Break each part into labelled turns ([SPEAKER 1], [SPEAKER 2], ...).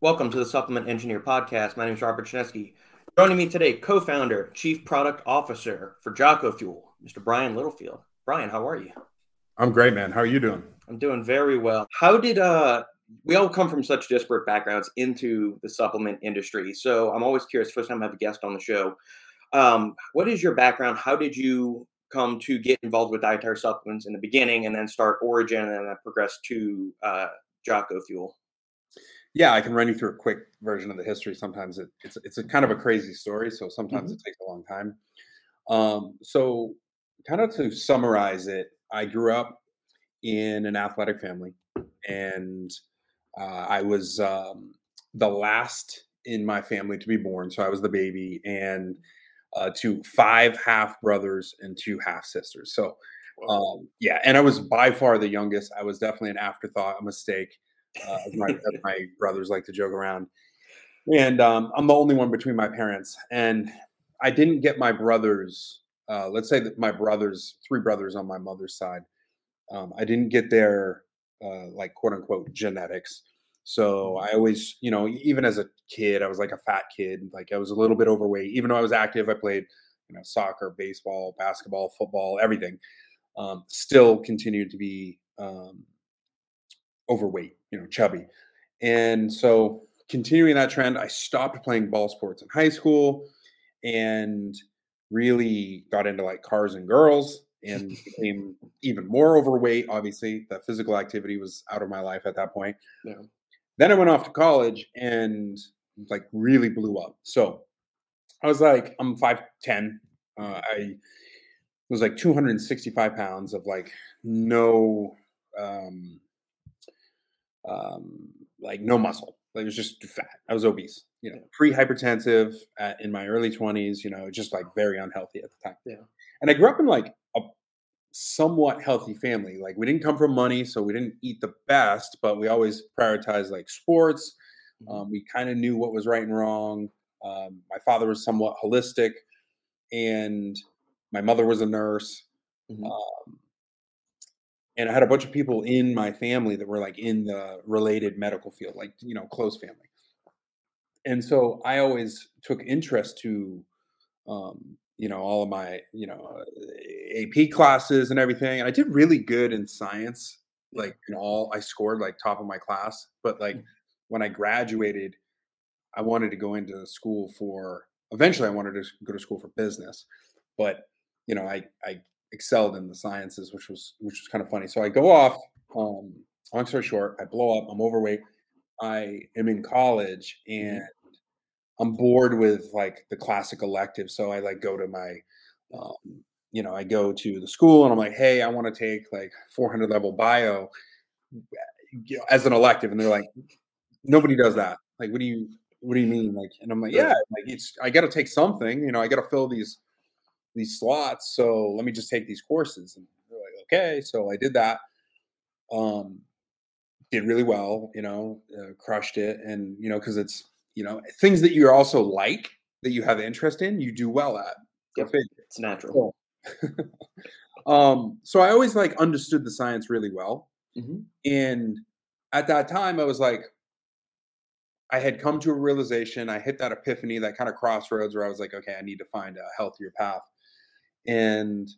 [SPEAKER 1] Welcome to the Supplement Engineer Podcast. My name is Robert Chinesky. Joining me today, co-founder, chief product officer for Jocko Fuel, Mr. Brian Littlefield. Brian, how are you?
[SPEAKER 2] I'm great, man. How are you doing?
[SPEAKER 1] I'm doing very well. How did uh we all come from such disparate backgrounds into the supplement industry. So I'm always curious, first time I have a guest on the show. Um, what is your background? How did you come to get involved with dietary supplements in the beginning and then start Origin and then progress to uh, Jocko Fuel?
[SPEAKER 2] Yeah, I can run you through a quick version of the history. Sometimes it, it's it's a kind of a crazy story, so sometimes mm-hmm. it takes a long time. Um, so, kind of to summarize it, I grew up in an athletic family, and uh, I was um, the last in my family to be born. So I was the baby, and uh, to five half brothers and two half sisters. So, um, yeah, and I was by far the youngest. I was definitely an afterthought, a mistake uh, as, my, as my brothers like to joke around. And um, I'm the only one between my parents. And I didn't get my brothers, uh, let's say that my brothers, three brothers on my mother's side, um, I didn't get their uh, like quote unquote genetics. So I always, you know, even as a kid, I was like a fat kid. Like I was a little bit overweight. Even though I was active, I played, you know, soccer, baseball, basketball, football, everything. Um, still continued to be um, overweight, you know, chubby. And so continuing that trend, I stopped playing ball sports in high school and really got into like cars and girls and became even more overweight. Obviously, that physical activity was out of my life at that point. Yeah. Then I went off to college and like really blew up. So I was like, I'm 5'10. Uh, I was like 265 pounds of like no um, um, like no muscle. Like it was just fat. I was obese. You know, pre-hypertensive at, in my early twenties. You know, just like very unhealthy at the time.
[SPEAKER 1] Yeah.
[SPEAKER 2] And I grew up in like a somewhat healthy family. Like we didn't come from money, so we didn't eat the best, but we always prioritized like sports. Mm-hmm. Um, we kind of knew what was right and wrong. Um, my father was somewhat holistic, and my mother was a nurse. Mm-hmm. Um, and I had a bunch of people in my family that were like in the related medical field, like you know, close family. And so I always took interest to, um, you know, all of my you know AP classes and everything. And I did really good in science, like in all. I scored like top of my class, but like mm-hmm. when I graduated, I wanted to go into school for. Eventually, I wanted to go to school for business, but you know, I I excelled in the sciences, which was which was kind of funny. So I go off. Um, long story short, I blow up. I'm overweight. I am in college mm-hmm. and I'm bored with like the classic elective. So I like go to my, um, you know, I go to the school and I'm like, hey, I want to take like 400 level bio as an elective, and they're like, nobody does that. Like, what do you what do you mean? Like, and I'm like, yeah, like it's I got to take something. You know, I got to fill these these slots. So let me just take these courses. And they're like, okay. So I did that. Um, did really well, you know, uh, crushed it. And, you know, cause it's, you know, things that you also like that you have interest in, you do well at.
[SPEAKER 1] Yep. It's natural.
[SPEAKER 2] um, so I always like understood the science really well. Mm-hmm. And at that time I was like, I had come to a realization. I hit that epiphany, that kind of crossroads where I was like, okay, I need to find a healthier path and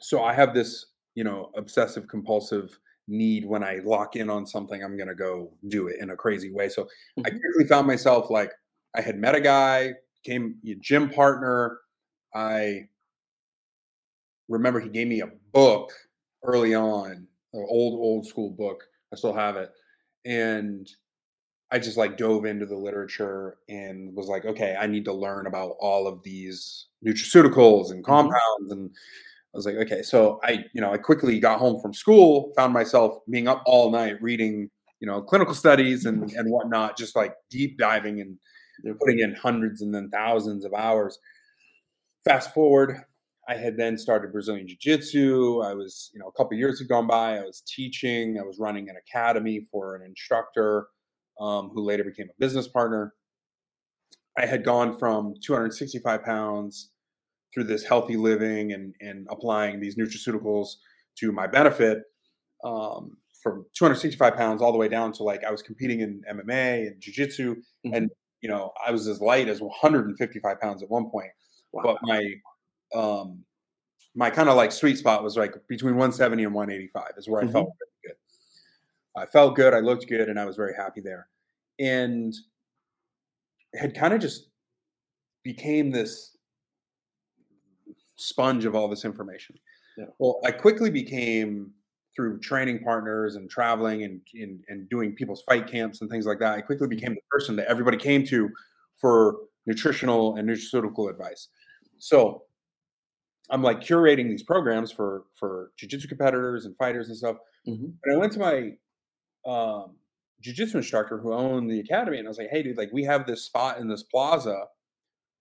[SPEAKER 2] so i have this you know obsessive compulsive need when i lock in on something i'm going to go do it in a crazy way so mm-hmm. i quickly found myself like i had met a guy became a gym partner i remember he gave me a book early on an old old school book i still have it and I just like dove into the literature and was like, okay, I need to learn about all of these nutraceuticals and mm-hmm. compounds. And I was like, okay, so I, you know, I quickly got home from school, found myself being up all night reading, you know, clinical studies and and whatnot, just like deep diving and putting in hundreds and then thousands of hours. Fast forward, I had then started Brazilian Jiu Jitsu. I was, you know, a couple years had gone by. I was teaching. I was running an academy for an instructor um, who later became a business partner. I had gone from 265 pounds through this healthy living and, and applying these nutraceuticals to my benefit um, from 265 pounds all the way down to like I was competing in MMA and jiu-jitsu mm-hmm. and you know I was as light as 155 pounds at one point. Wow. But my um my kind of like sweet spot was like between 170 and 185 is where mm-hmm. I felt good. I felt good, I looked good, and I was very happy there. And had kind of just became this sponge of all this information. Yeah. Well, I quickly became through training partners and traveling and, and, and doing people's fight camps and things like that. I quickly mm-hmm. became the person that everybody came to for nutritional and nutraceutical advice. So I'm like curating these programs for for jujitsu competitors and fighters and stuff. Mm-hmm. And I went to my um, jujitsu instructor who owned the academy, and I was like, "Hey, dude, like we have this spot in this plaza,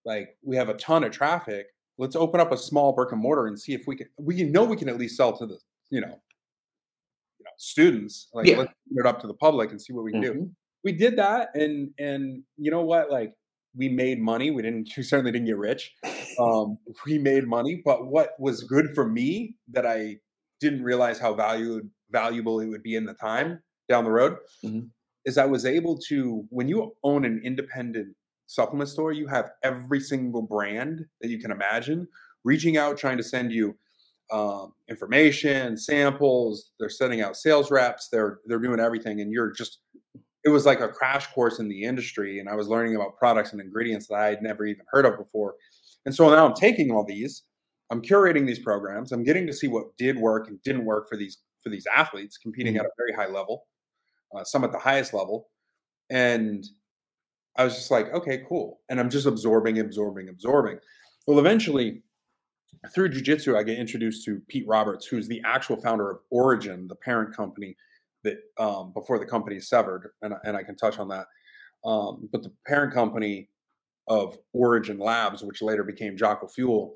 [SPEAKER 2] like we have a ton of traffic. Let's open up a small brick and mortar and see if we can. We know we can at least sell to the you know, you know students. Like yeah. let's put it up to the public and see what we can mm-hmm. do. We did that, and and you know what, like we made money. We didn't we certainly didn't get rich. Um, we made money, but what was good for me that I didn't realize how valued valuable it would be in the time down the road mm-hmm. is I was able to when you own an independent supplement store, you have every single brand that you can imagine reaching out trying to send you um, information, samples. They're sending out sales reps. They're they're doing everything, and you're just it was like a crash course in the industry and i was learning about products and ingredients that i had never even heard of before and so now i'm taking all these i'm curating these programs i'm getting to see what did work and didn't work for these for these athletes competing mm-hmm. at a very high level uh, some at the highest level and i was just like okay cool and i'm just absorbing absorbing absorbing well eventually through jiu-jitsu i get introduced to pete roberts who's the actual founder of origin the parent company that um, before the company severed, and, and I can touch on that. Um, but the parent company of Origin Labs, which later became Jocko Fuel,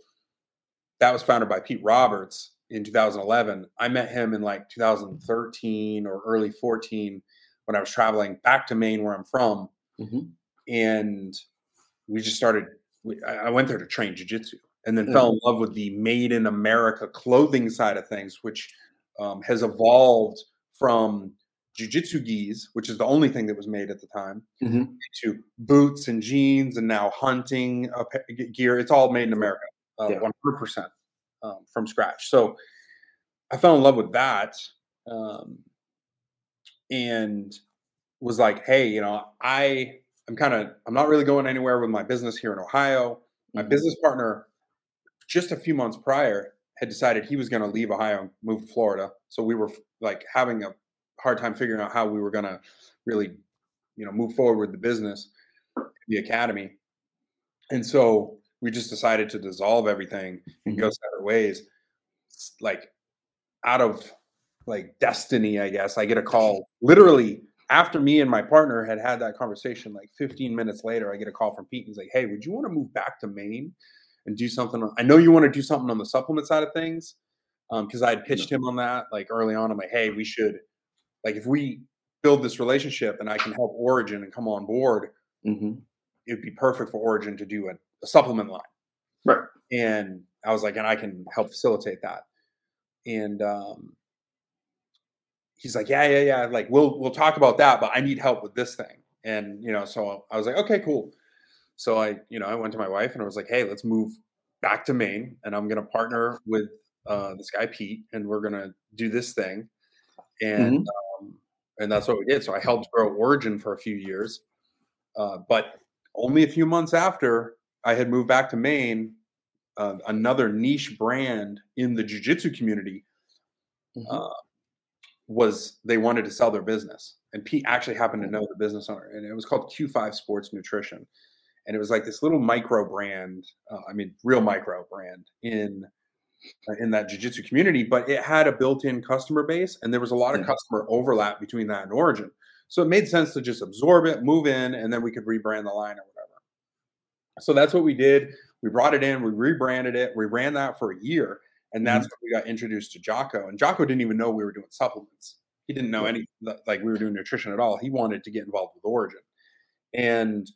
[SPEAKER 2] that was founded by Pete Roberts in 2011. I met him in like 2013 or early 14 when I was traveling back to Maine, where I'm from, mm-hmm. and we just started. We, I went there to train jujitsu, and then mm-hmm. fell in love with the made in America clothing side of things, which um, has evolved from jujitsu gis, which is the only thing that was made at the time, mm-hmm. to boots and jeans, and now hunting uh, gear. It's all made in America, uh, one hundred percent um, from scratch. So I fell in love with that, um, and was like, hey, you know, I I'm kind of I'm not really going anywhere with my business here in Ohio. My mm-hmm. business partner, just a few months prior, had decided he was going to leave Ohio and move to Florida. So we were like having a hard time figuring out how we were going to really, you know, move forward with the business, the academy. And so we just decided to dissolve everything and go mm-hmm. separate ways. Like out of like destiny, I guess. I get a call literally after me and my partner had had that conversation. Like 15 minutes later, I get a call from Pete. He's like, "Hey, would you want to move back to Maine and do something. I know you want to do something on the supplement side of things because um, I had pitched him on that like early on. I'm like, hey, we should like if we build this relationship and I can help Origin and come on board, mm-hmm. it'd be perfect for Origin to do a, a, supplement line.
[SPEAKER 1] Right.
[SPEAKER 2] And I was like, and I can help facilitate that. And um, he's like, yeah, yeah, yeah. Like we'll we'll talk about that, but I need help with this thing. And you know, so I was like, okay, cool. So I, you know, I went to my wife and I was like, hey, let's move back to Maine and I'm going to partner with uh, this guy, Pete, and we're going to do this thing. And, mm-hmm. um, and that's what we did. So I helped grow Origin for a few years. Uh, but only a few months after I had moved back to Maine, uh, another niche brand in the jiu-jitsu community mm-hmm. Uh, was they wanted to sell their business. And Pete actually happened to know the business owner, and it was called Q5 Sports Nutrition and it was like this little micro brand. Uh, I mean, real micro brand in uh, in that jiu-jitsu community, but it had a built-in customer base, and there was a lot of customer overlap between that and Origin. So it made sense to just absorb it, move in, and then we could rebrand the line or. So that's what we did. We brought it in, we rebranded it, we ran that for a year, and that's mm-hmm. when we got introduced to Jocko. And Jocko didn't even know we were doing supplements. He didn't know any like we were doing nutrition at all. He wanted to get involved with Origin, and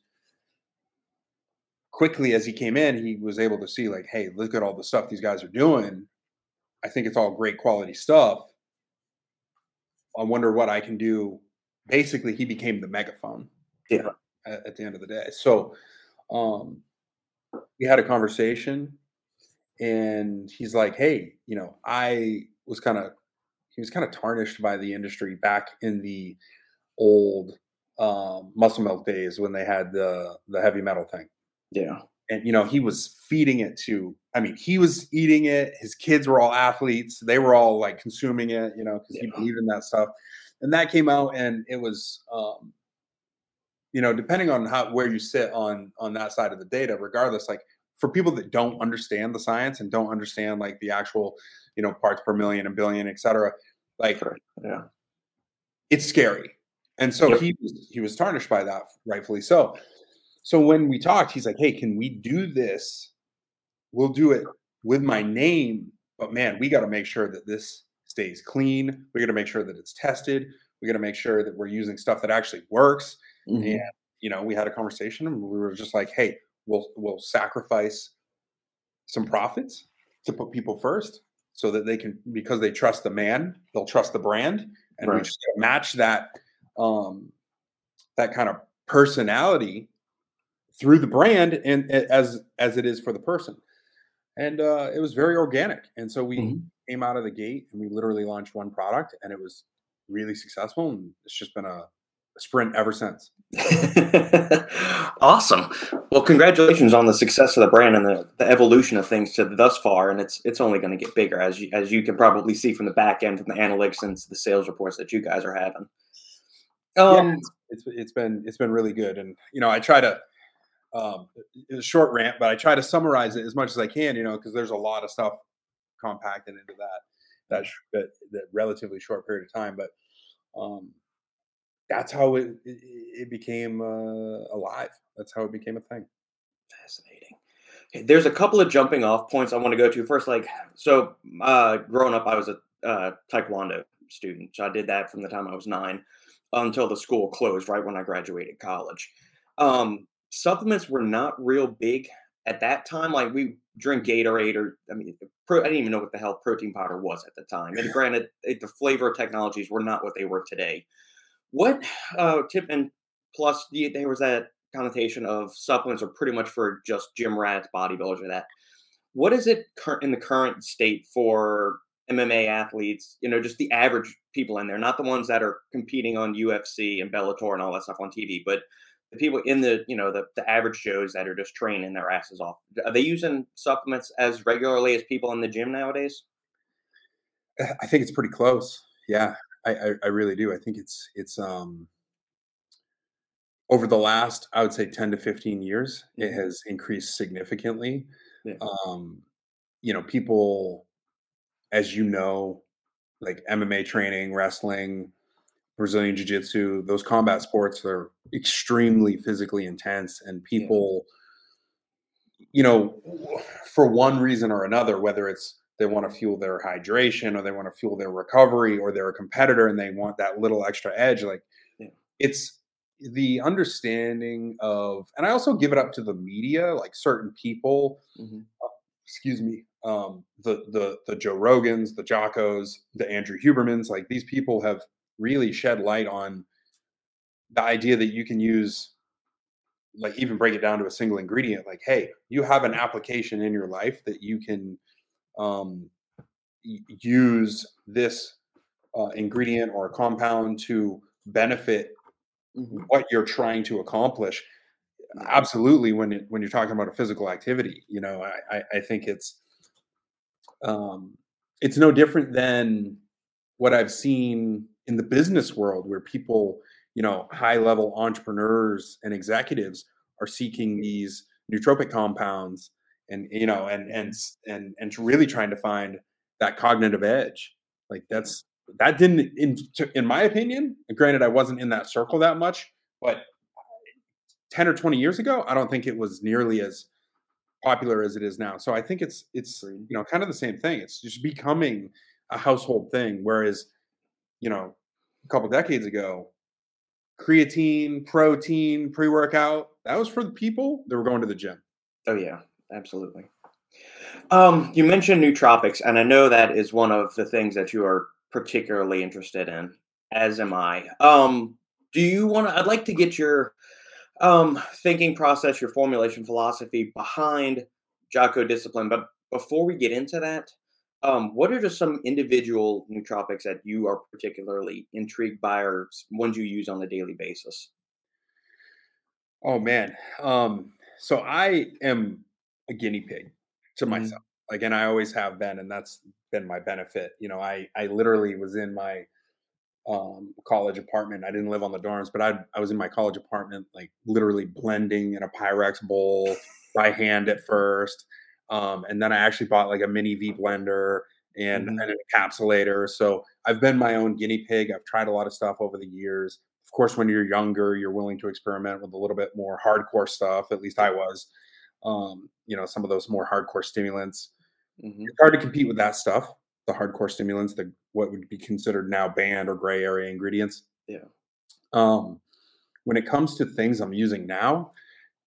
[SPEAKER 2] quickly as he came in, he was able to see like, hey, look at all the stuff these guys are doing. I think it's all great quality stuff. I wonder what I can do. Basically, he became the megaphone.
[SPEAKER 1] Yeah.
[SPEAKER 2] At, at the end of the day, so um, we had a conversation, and he's like, "Hey, you know, I was kind of he was kind of tarnished by the industry back in the old um, muscle milk days when they had the the heavy metal thing.
[SPEAKER 1] Yeah.
[SPEAKER 2] And you know, he was feeding it to I mean, he was eating it, his kids were all athletes, they were all like consuming it, you know, because
[SPEAKER 1] Yeah.
[SPEAKER 2] he believed in that stuff. And that came out and it was um you know, depending on how where you sit on on that side of the data, regardless, like for people that don't understand the science and don't understand like the actual, you know, parts per million and billion, et cetera, like.
[SPEAKER 1] Yeah.
[SPEAKER 2] it's scary. And so
[SPEAKER 1] Yep.
[SPEAKER 2] he was he was tarnished by that, rightfully so. So when we talked, he's like, "Hey, can we do this? We'll do it with my name, but man, we got to make sure that this stays clean. We got to make sure that it's tested. We got to make sure that we're using stuff that actually works."
[SPEAKER 1] Mhm.
[SPEAKER 2] And you know, we had a conversation, and we were just like, "Hey, we'll we'll sacrifice some profits to put people first, so that they can because they trust the man, they'll trust the brand, and we just match that um that kind of personality through the brand and as as it is for the person and uh it was very organic and so we
[SPEAKER 1] Mhm.
[SPEAKER 2] came out of the gate and we literally launched one product and it was really successful and it's just been a sprint ever since
[SPEAKER 1] awesome. Well, congratulations on the success of the brand and the, the evolution of things to thus far, and it's it's only going to get bigger as you as you can probably see from the back end from the analytics and the sales reports that you guys are having. Um,
[SPEAKER 2] yeah, it's, it's it's been it's been really good and you know i try to um it's a short rant but i try to summarize it as much as i can you know because there's a lot of stuff compacted into that that, that that relatively short period of time but um that's how it it, became uh, alive that's how it became a thing
[SPEAKER 1] Fascinating. Okay, there's a couple of jumping off points I want to go to. First, like, so uh, growing up, I was a uh, Taekwondo student. So I did that from the time I was nine until the school closed right when I graduated college. Um, supplements were not real big at that time. Like, we drink Gatorade or, I mean, pro, I didn't even know what the hell protein powder was at the time. And granted, it, the flavor technologies were not what they were today. What uh, tip and plus the, there was that connotation of supplements are pretty much for just gym rats, bodybuilders, or that. What is it cur- in the current state for MMA athletes? You know, just the average people in there, not the ones that are competing on UFC and Bellator and all that stuff on TV, but the people in the you know the, the average Joes that are just training their asses off. Are they using supplements as regularly as people in the gym nowadays?
[SPEAKER 2] i think it's pretty close yeah I, I i really do i think it's it's um over the last i would say 10 to 15 years it
[SPEAKER 1] Mhm.
[SPEAKER 2] has increased significantly
[SPEAKER 1] Yeah.
[SPEAKER 2] um you know people as you know like mma training wrestling brazilian jiu-jitsu those combat sports are extremely physically intense and people you know for one reason or another whether it's they want to fuel their hydration or they want to fuel their recovery or they're a competitor and they want that little extra edge like
[SPEAKER 1] Yeah.
[SPEAKER 2] it's the understanding of and i also give it up to the media like certain people
[SPEAKER 1] Mhm.
[SPEAKER 2] excuse me um the the the joe rogans the jockos the andrew hubermans like these people have really shed light on the idea that you can use like even break it down to a single ingredient like hey you have an application in your life that you can um, use this uh, ingredient or compound to benefit
[SPEAKER 1] Mhm.
[SPEAKER 2] what you're trying to accomplish absolutely when it, when you're talking about a physical activity you know i i, I think it's um it's no different than what i've seen in the business world where people you know high level entrepreneurs and executives are seeking these nootropic compounds and you know and and and and really trying to find that cognitive edge like that's that didn't in in my opinion granted i wasn't in that circle that much but 10 or 20 years ago i don't think it was nearly as popular as it is now. So i think it's it's you know kind of the same thing. It's just becoming a household thing whereas you know a couple decades ago creatine protein pre-workout that was for the people that were going to the gym.
[SPEAKER 1] Oh yeah, absolutely. Um, you mentioned nootropics, and I know that is one of the things that you are particularly interested in. As am I. Um, do you want to? I'd like to get your um, thinking process, your formulation philosophy behind Jocko discipline. But before we get into that, um, what are just some individual nootropics that you are particularly intrigued by or ones you use on a daily basis?
[SPEAKER 2] Oh man. Um, so I am a guinea pig to
[SPEAKER 1] Mhm.
[SPEAKER 2] myself. Like, and I always have been, and that's been my benefit. You know, I I literally was in my um college apartment. I didn't live on the dorms, but I I was in my college apartment, like literally blending in a Pyrex bowl by hand at first. Um, and then I actually bought like a mini V blender and,
[SPEAKER 1] Mhm.
[SPEAKER 2] and an encapsulator. So I've been my own guinea pig. I've tried a lot of stuff over the years. Of course, when you're younger, you're willing to experiment with a little bit more hardcore stuff. At least I was. Um, you know, some of those more hardcore stimulants.
[SPEAKER 1] Mhm.
[SPEAKER 2] It's hard to compete with that stuff. The hardcore stimulants, the what would be considered now banned or gray area ingredients.
[SPEAKER 1] Yeah.
[SPEAKER 2] Um, when it comes to things I'm using now,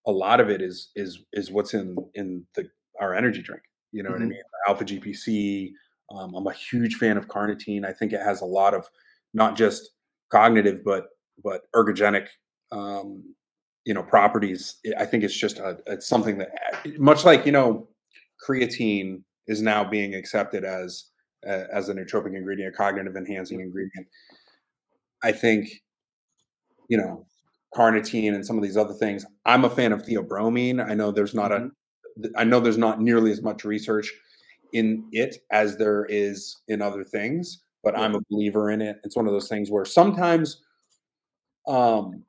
[SPEAKER 2] a lot of it is is is what's in in the our energy drink. You know what I
[SPEAKER 1] Mhm.
[SPEAKER 2] mean? Alpha GPC. Um, I'm a huge fan of carnitine. I think it has a lot of not just cognitive but but ergogenic um, you know properties. I think it's just a, it's something that much like you know creatine is now being accepted as uh, as a nootropic ingredient, a cognitive enhancing ingredient. I think you know carnitine and some of these other things. I'm a fan of theobromine. I know there's not a know there's not nearly as much research in it as there is in other things, but I'm a believer in it. It's one of those things where sometimes um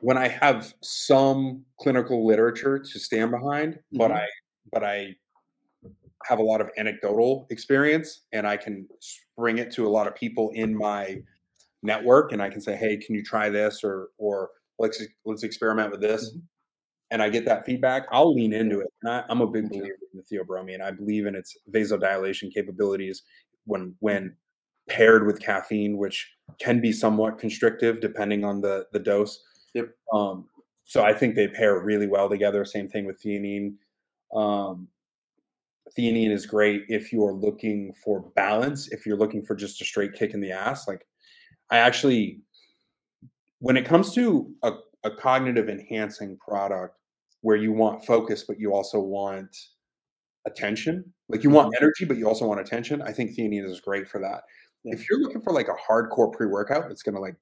[SPEAKER 2] when I have some clinical literature to stand behind, but
[SPEAKER 1] Mhm.
[SPEAKER 2] I but I have a lot of anecdotal experience and I can bring it to a lot of people in my network and I can say, "Hey, can you try this or or let's let's experiment with this."
[SPEAKER 1] Mhm.
[SPEAKER 2] And I get that feedback, I'll lean into it. And I, I'm a big believer in the theobromine. I believe in its vasodilation capabilities when when paired with caffeine, which can be somewhat constrictive depending on the the dose.
[SPEAKER 1] Yep.
[SPEAKER 2] Um, so I think they pair really well together. Same thing with theanine. Um, theanine is great if you're looking for balance. If you're looking for just a straight kick in the ass, like I actually, when it comes to a, a cognitive enhancing product where you want focus, but you also want attention, like you want energy, but you also want attention, I think theanine is great for that.
[SPEAKER 1] Yeah.
[SPEAKER 2] If you're looking for like a hardcore pre workout that's going to like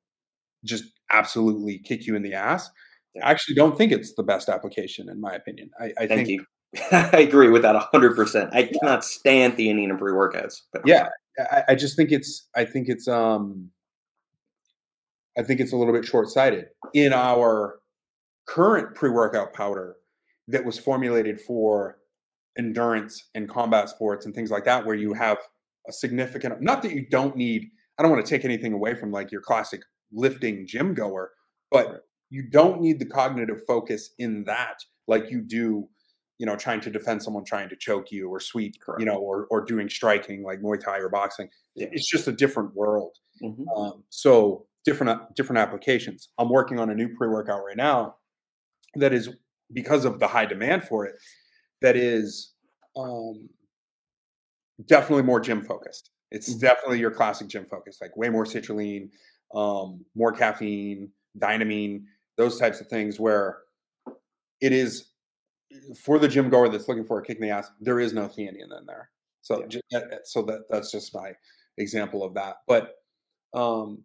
[SPEAKER 2] just absolutely kick you in the ass, I actually don't think it's the best application, in my opinion. I, I
[SPEAKER 1] Thank
[SPEAKER 2] think
[SPEAKER 1] you. I agree with that 100%. I cannot stand theanine in pre workouts. But
[SPEAKER 2] yeah I, I just think it's i think it's um i think it's a little bit short-sighted in our current pre-workout powder that was formulated for endurance and combat sports and things like that where you have a significant not that you don't need i don't want to take anything away from like your classic lifting gym goer but you don't need the cognitive focus in that like you do you know trying to defend someone trying to choke you or sweep
[SPEAKER 1] Correct.
[SPEAKER 2] you know or or doing striking like muay thai or boxing
[SPEAKER 1] Yeah.
[SPEAKER 2] it's just a different world
[SPEAKER 1] Mhm.
[SPEAKER 2] um, so different uh, different applications i'm working on a new pre-workout right now that is because of the high demand for it that is um, definitely more gym focused it's
[SPEAKER 1] Mhm.
[SPEAKER 2] definitely your classic gym focused like way more citrulline um, more caffeine dynamine those types of things where it is for the gym goer that's looking for a kick in the ass there is no theanine in there so
[SPEAKER 1] Yeah.
[SPEAKER 2] ju- that- that- so that that's just my example of that but um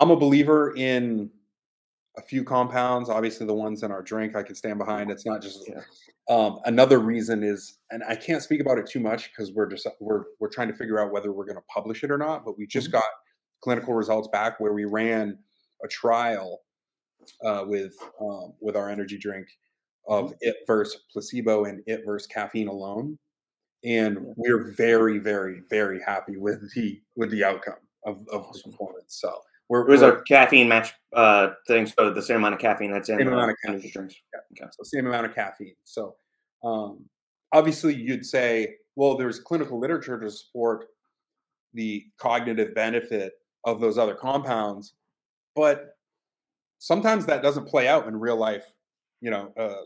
[SPEAKER 2] i'm a believer in a few compounds obviously the ones in our drink i can stand behind it's not just
[SPEAKER 1] Yeah.
[SPEAKER 2] um another reason is and i can't speak about it too much because we're just we're we're trying to figure out whether we're going to publish it or not but we just
[SPEAKER 1] Mhm.
[SPEAKER 2] got clinical results back where we ran a trial uh, with um, with our energy drink of it versus placebo and it versus caffeine alone. And we're very very very happy with the with the outcome of, of the performance. So we're,
[SPEAKER 1] It was a caffeine match uh, thing, so the same amount of caffeine that's in
[SPEAKER 2] Same amount of
[SPEAKER 1] energy drinks.
[SPEAKER 2] so same amount of caffeine. So um, obviously you'd say well there's clinical literature to support the cognitive benefit of those other compounds but sometimes that doesn't play out in real life you know uh,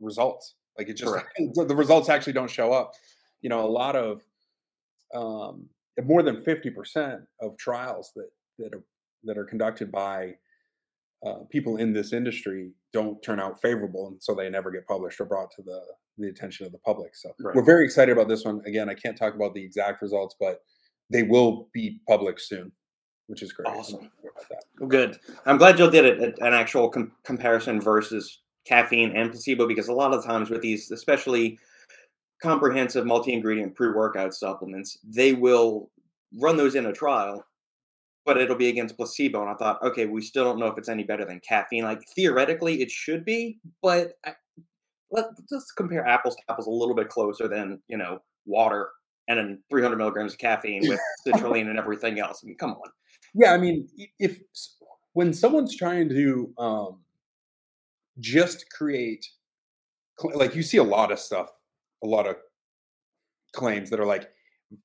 [SPEAKER 2] results like it just the results actually don't show up you know a lot of um, more than 50% of trials that that are that are conducted by uh, people in this industry don't turn out favorable, and so they never get published or brought to the the attention of the public. So
[SPEAKER 1] Right.
[SPEAKER 2] we're very excited about this one. Again, I can't talk about the exact results, but they will be public soon, which is great.
[SPEAKER 1] Awesome.
[SPEAKER 2] happy about that.
[SPEAKER 1] Well, Good. I'm glad Joe did it, an actual com- comparison versus caffeine and placebo because a lot of times with these, especially comprehensive multi-ingredient pre-workout supplements, they will run those in a trial, but it'll be against placebo. And I thought, okay, we still don't know if it's any better than caffeine. Like theoretically, it should be, but I, let, let's compare apples to apples a little bit closer than you know water and then 300 milligrams of caffeine with citrulline and everything else. I mean, come on.
[SPEAKER 2] Yeah, I mean, if when someone's trying to um, just create, like you see a lot of stuff, a lot of claims that are like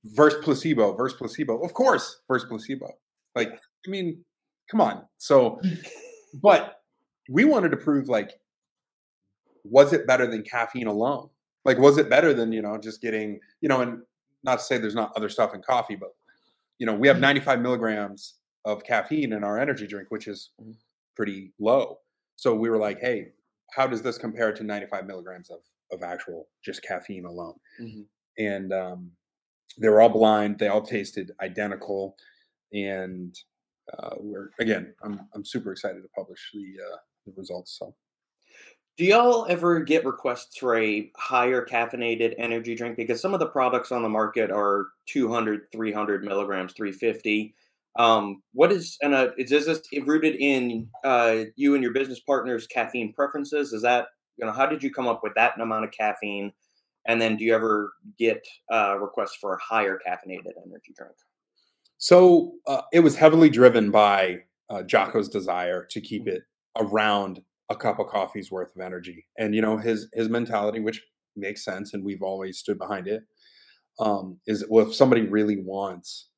[SPEAKER 2] versus placebo, versus placebo. Of course, versus placebo. Like, I mean, come on. So, but we wanted to prove like, was it better than caffeine alone? Like, was it better than you know just getting you know, and not to say there's not other stuff in coffee, but you know, we have 95 milligrams of caffeine in our energy drink, which is
[SPEAKER 1] Mhm.
[SPEAKER 2] pretty low. So we were like, hey, how does this compare to 95 milligrams of, of actual just caffeine alone? And um, they were all blind. They all tasted identical. And uh, we're, again, I'm, I'm super excited to publish the, uh, the results. So
[SPEAKER 1] Do y'all ever get requests for a higher caffeinated energy drink? Because some of the products on the market are 200, 300 milligrams, 350. Um, what is, and uh, is is this rooted in uh, you and your business partner's caffeine preferences? Is that, you know, how did you come up with that amount of caffeine? And then do you ever get uh, requests for a higher caffeinated energy drink?
[SPEAKER 2] So uh, it was heavily driven by uh, Jocko's desire to keep it around a cup of coffee's worth of energy, and you know his his mentality, which makes sense, and we've always stood behind it. Um, is well, if somebody really wants,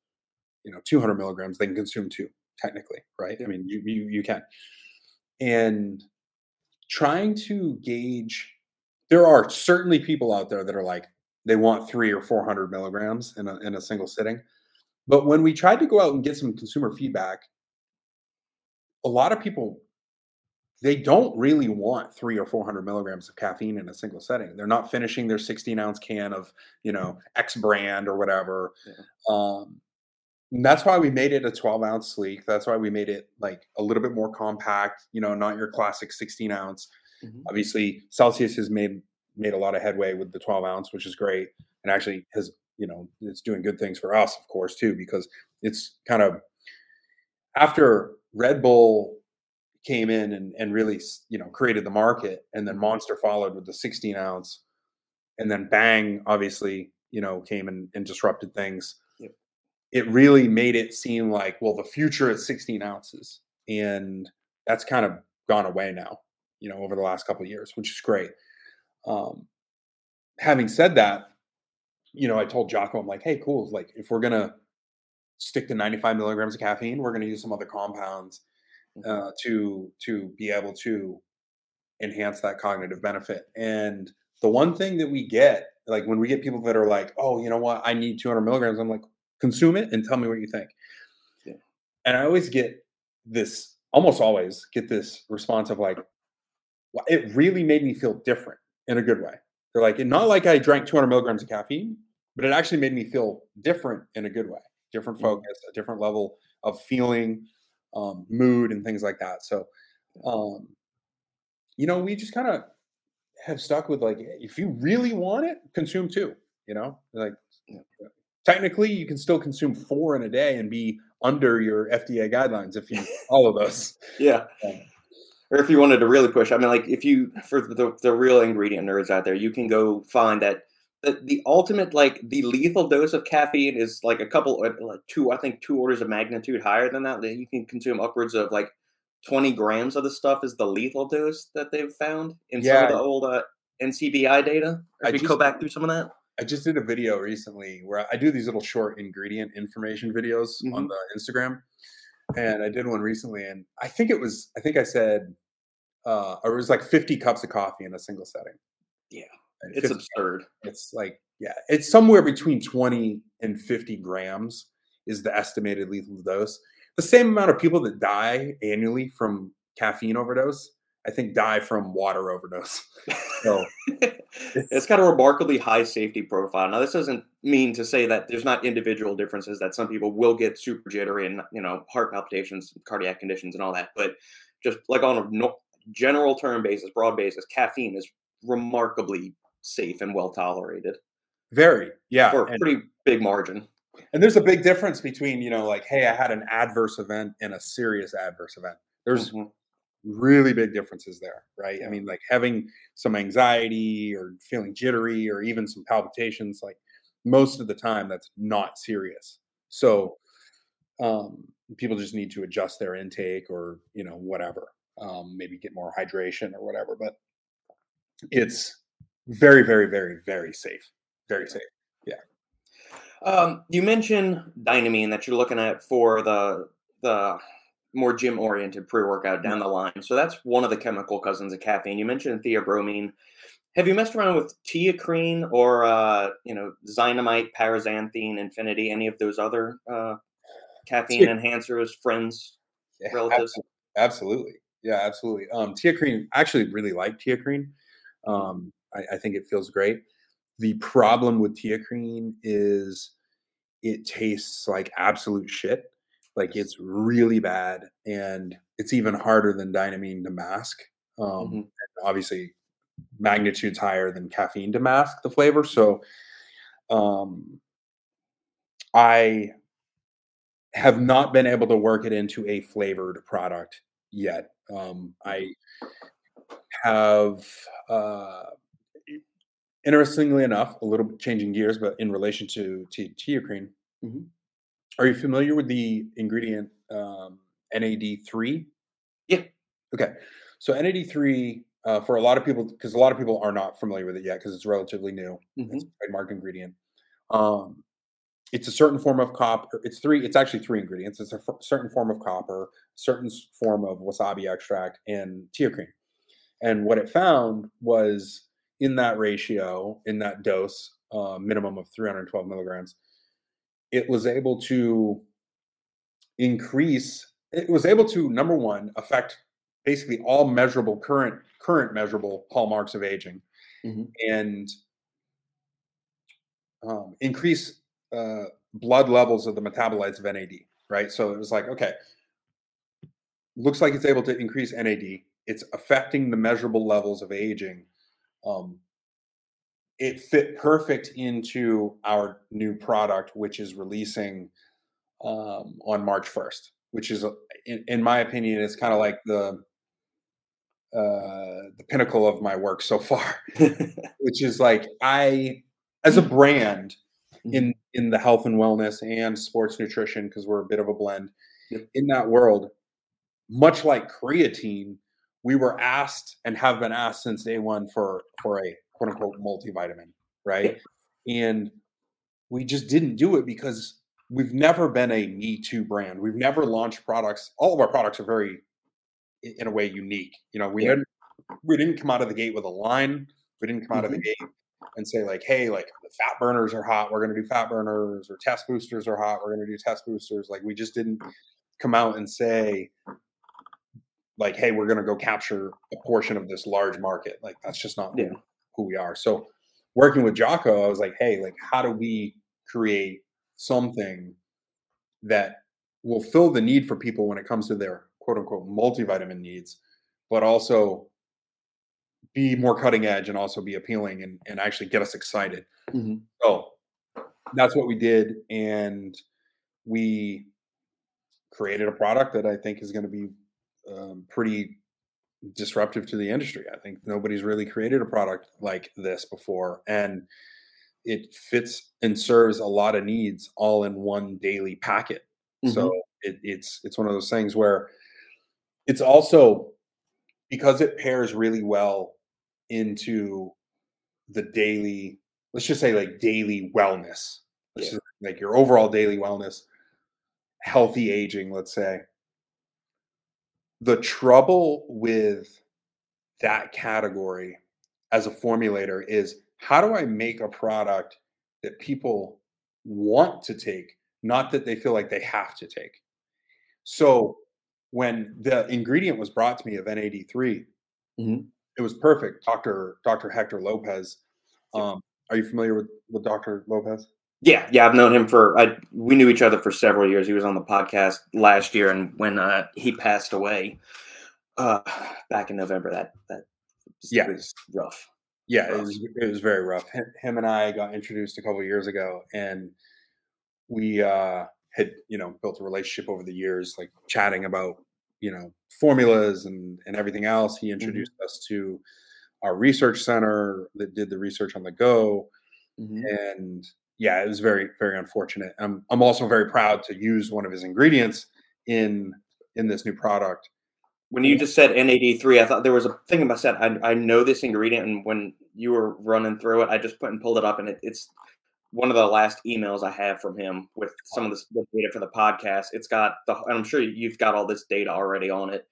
[SPEAKER 2] you know, 200 milligrams, they can consume two. Technically, right? I mean, you you you can, and trying to gauge. There are certainly people out there that are like they want three or 400 milligrams in a in a single sitting. But when we tried to go out and get some consumer feedback, a lot of people they don't really want three or four hundred milligrams of caffeine in a single setting. They're not finishing their 16 ounce can of you know X brand or whatever. Um, that's why we made it a 12 ounce sleek. That's why we made it like a little bit more compact. You know, not your classic 16 ounce.
[SPEAKER 1] Mhm.
[SPEAKER 2] Obviously, Celsius has made made a lot of headway with the 12 ounce, which is great, and actually has you know it's doing good things for us, of course, too, because it's kind of after Red Bull came in and, and really you know created the market, and then Monster followed with the 16 ounce, and then Bang obviously you know came and, and disrupted things.
[SPEAKER 1] Yep.
[SPEAKER 2] It really made it seem like well the future is 16 ounces, and that's kind of gone away now. You know over the last couple of years, which is great. Um, having said that, you know, I told Jocko, I'm like, hey, cool. Like, if we're gonna stick to 95 milligrams of caffeine, we're gonna use some other compounds uh, to to be able to enhance that cognitive benefit. And the one thing that we get, like when we get people that are like, oh, you know what, I need 200 milligrams, I'm like, consume it and tell me what you think.
[SPEAKER 1] Yeah.
[SPEAKER 2] And I always get this, almost always get this response of like, "Wow, it really made me feel different in a good way. They're like, not like I drank 200 milligrams of caffeine, but it actually made me feel different in a good way, different focus, a different level of feeling, um, mood, and things like that. So, um, you know, we just kind of have stuck with like, if you really want it, consume two. You know, like
[SPEAKER 1] Yeah.
[SPEAKER 2] technically, you can still consume four in a day and be under your FDA guidelines if you follow those.
[SPEAKER 1] Yeah.
[SPEAKER 2] Yeah.
[SPEAKER 1] Or if you wanted to really push, I mean, like if you for the, the real ingredient nerds out there, you can go find that the, the ultimate like the lethal dose of caffeine is like a couple uh, like two I think two orders of magnitude higher than that. That You can consume upwards of like twenty grams of the stuff is the lethal dose that they've found in some of the old uh, NCBI data.
[SPEAKER 2] I
[SPEAKER 1] If you go back through some of that,
[SPEAKER 2] I just did a video recently where I do these little short ingredient information videos on the Instagram. And I did one recently and I think it was I think I said uh or it was like 50 cups of coffee in a single setting.
[SPEAKER 1] Yeah. It's
[SPEAKER 2] 50
[SPEAKER 1] absurd.
[SPEAKER 2] it's like Yeah, it's somewhere between 20 and 50 grams is the estimated lethal dose. The same amount of people that die annually from caffeine overdose, I think, die from water overdose. So
[SPEAKER 1] it's got a remarkably high safety profile. Now, this doesn't mean to say that there's not individual differences that some people will get super jittery and you know heart palpitations, cardiac conditions, and all that. But just like on a no, general term basis, broad basis, caffeine is remarkably safe and well tolerated.
[SPEAKER 2] Very, yeah,
[SPEAKER 1] for a
[SPEAKER 2] and,
[SPEAKER 1] pretty big margin.
[SPEAKER 2] And there's a big difference between you know like, hey, I had an adverse event and a serious adverse event. There's mm-hmm. really big differences there, right? I mean, like having some anxiety or feeling jittery or even some palpitations, like most of the time, that's not serious. So um, people just need to adjust their intake or you know whatever, um, maybe get more hydration or whatever. But it's very, very, very, very safe. Very safe. Yeah.
[SPEAKER 1] Um, you mentioned dynamine that you're looking at for the the more gym oriented pre workout down the line. So that's one of the chemical cousins of caffeine. You mentioned theobromine. Have you messed around with TeaCrine or uh, you know Zynamite, Paraxanthine, Infinergy, any of those other uh, caffeine enhancers, friends, yeah, relatives?
[SPEAKER 2] Absolutely. Yeah, absolutely. Um, TeaCrine, I actually really like TeaCrine. Um, I, I think it feels great. The problem with TeaCrine is it tastes like absolute shit. Like it's really bad, and it's even harder than dynamine to mask. Um, mm-hmm. obviously, magnitudes higher than caffeine to mask the flavor. So, um, I have not been able to work it into a flavored product yet. Um, I have uh, interestingly enough, a little bit changing gears, but in relation to, to TeaCrine, mm-hmm. are you familiar with the ingredient um, NAD3?
[SPEAKER 1] Yeah.
[SPEAKER 2] Okay. So NAD3, uh, for a lot of people, because a lot of people are not familiar with it yet, because it's relatively new. Mm-hmm. It's a trademark ingredient. Um, it's a certain form of copper. It's three. It's actually three ingredients. It's a f- certain form of copper, certain form of wasabi extract, and TeaCrine. And what it found was in that ratio, in that dose, uh, minimum of 312 milligrams, it was able to increase. It was able to number one affect basically all measurable current current measurable hallmarks of aging, mm-hmm. and um, increase uh, blood levels of the metabolites of NAD. Right, so it was like okay, looks like it's able to increase NAD. It's affecting the measurable levels of aging um, it fit perfect into our new product, which is releasing um, on March 1st, which is, in, in my opinion, is kind of like the uh, the pinnacle of my work so far, which is like I, as a brand mm-hmm. in in the health and wellness and sports nutrition, because we're a bit of a blend in that world, much like creatine, we were asked and have been asked since day one for for a quote unquote multivitamin, right? And we just didn't do it because we've never been a me too brand. We've never launched products. All of our products are very, in a way, unique. You know, we yeah. didn't we didn't come out of the gate with a line. We didn't come out mm-hmm. of the mm-hmm. gate and say like, hey, like the fat burners are hot. We're going to do fat burners, or test boosters are hot. We're going to do test boosters. Like we just didn't come out and say like, hey, we're going to go capture a portion of this large market. Like that's just not yeah. who we are. So working with Jocko, I was like, hey, like how do we create something that will fill the need for people when it comes to their quote unquote multivitamin needs, but also be more cutting edge and also be appealing and, and actually get us excited. Mm-hmm. So that's what we did. And we created a product that I think is going to be um, pretty disruptive to the industry. I think nobody's really created a product like this before, and it fits and serves a lot of needs all in one daily packet. Mm-hmm. So it, it's it's one of those things where it's also because it pairs really well into the daily let's just say like daily wellness yeah. like your overall daily wellness healthy aging let's say the trouble with that category as a formulator is how do I make a product that people want to take, not that they feel like they have to take. So when the ingredient was brought to me of NAD3,
[SPEAKER 1] Mhm.
[SPEAKER 2] it was perfect. Dr. Dr. Hector Lopez. Um, are you familiar with, with Dr. Lopez?
[SPEAKER 1] Yeah, yeah, I've known him for. I we knew each other for several years. He was on the podcast last year, and when uh, he passed away, uh, back in November, that that was,
[SPEAKER 2] Yeah.
[SPEAKER 1] was rough.
[SPEAKER 2] Yeah, it was it was very rough. Him, and I got introduced a couple of years ago, and we uh, had you know built a relationship over the years, like chatting about you know formulas and and everything else. He introduced us to our research center that did the research on the go,
[SPEAKER 1] Mhm.
[SPEAKER 2] and yeah, it was very very unfortunate. I'm I'm also very proud to use one of his ingredients in in this new product.
[SPEAKER 1] When you just said NAD3, I thought there was a thing about that. I, I know this ingredient, and when you were running through it, I just went and pulled it up, and it, it's one of the last emails I have from him with some of this the data for the podcast. It's got the, and I'm sure you've got all this data already on it,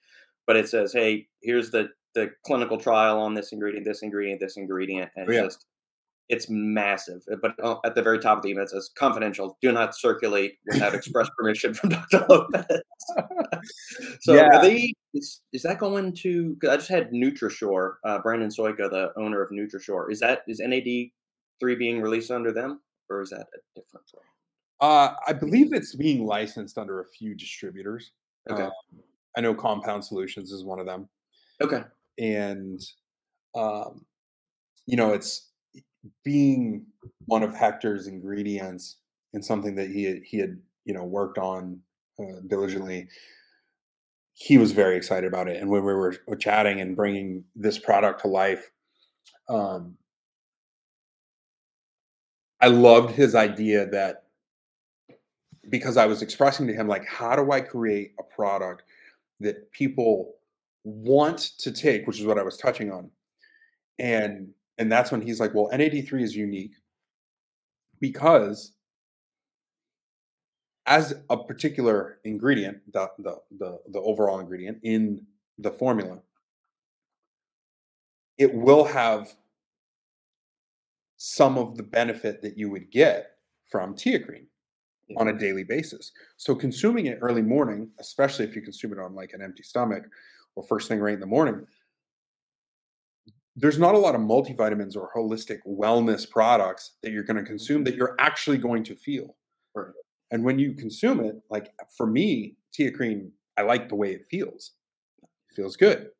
[SPEAKER 1] but it says, "Hey, here's the the clinical trial on this ingredient, this ingredient, this ingredient," and
[SPEAKER 2] Oh, yeah.
[SPEAKER 1] just it's massive. But uh, at the very top of the email, it says, "Confidential. Do not circulate without express permission from Dr. Lopez." so
[SPEAKER 2] Yeah.
[SPEAKER 1] are they is, is that going to 'cause I just had NutriShore, uh, Brandon Soika, the owner of NutriShore. Is that is NAD three being released under them or is that a different one?
[SPEAKER 2] Uh, I believe it's being licensed under a few distributors.
[SPEAKER 1] Okay.
[SPEAKER 2] Um, I know Compound Solutions is one of them.
[SPEAKER 1] Okay.
[SPEAKER 2] and um, you know it's being one of hector's ingredients and something that he had, he had you know worked on uh, diligently he was very excited about it and when we were chatting and bringing this product to life um, i loved his idea that because i was expressing to him like how do i create a product that people want to take, which is what I was touching on. And and that's when he's like, well, NAD3 is unique because as a particular ingredient, the the the, the overall ingredient in the formula, it will have some of the benefit that you would get from TeaCrine on a daily basis. So consuming it early morning, especially if you consume it on like an empty stomach or first thing right in the morning, there's not a lot of multivitamins or holistic wellness products that you're going to consume that you're actually going to feel.
[SPEAKER 1] Right.
[SPEAKER 2] And when you consume it, like for me, TeaCrine, I like the way it feels. It feels good.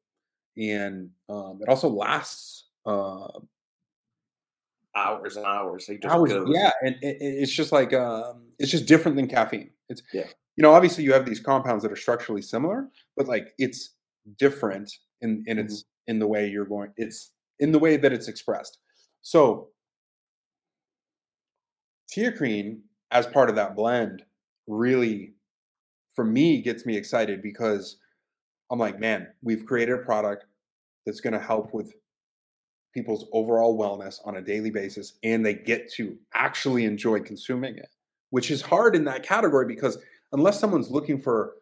[SPEAKER 2] And um, it also lasts uh,
[SPEAKER 1] Hours and hours. It just
[SPEAKER 2] hours.
[SPEAKER 1] goes.
[SPEAKER 2] Yeah, and it, it- it's just like um, it's just different than caffeine. It's
[SPEAKER 1] Yeah.
[SPEAKER 2] you know obviously you have these compounds that are structurally similar, but like it's different in in its in the way you're going. It's in the way that it's expressed. So TeaCrine as part of that blend really for me gets me excited because I'm like, man, we've created a product that's going to help with people's overall wellness on a daily basis and they get to actually enjoy consuming it which is hard in that category because unless someone's looking for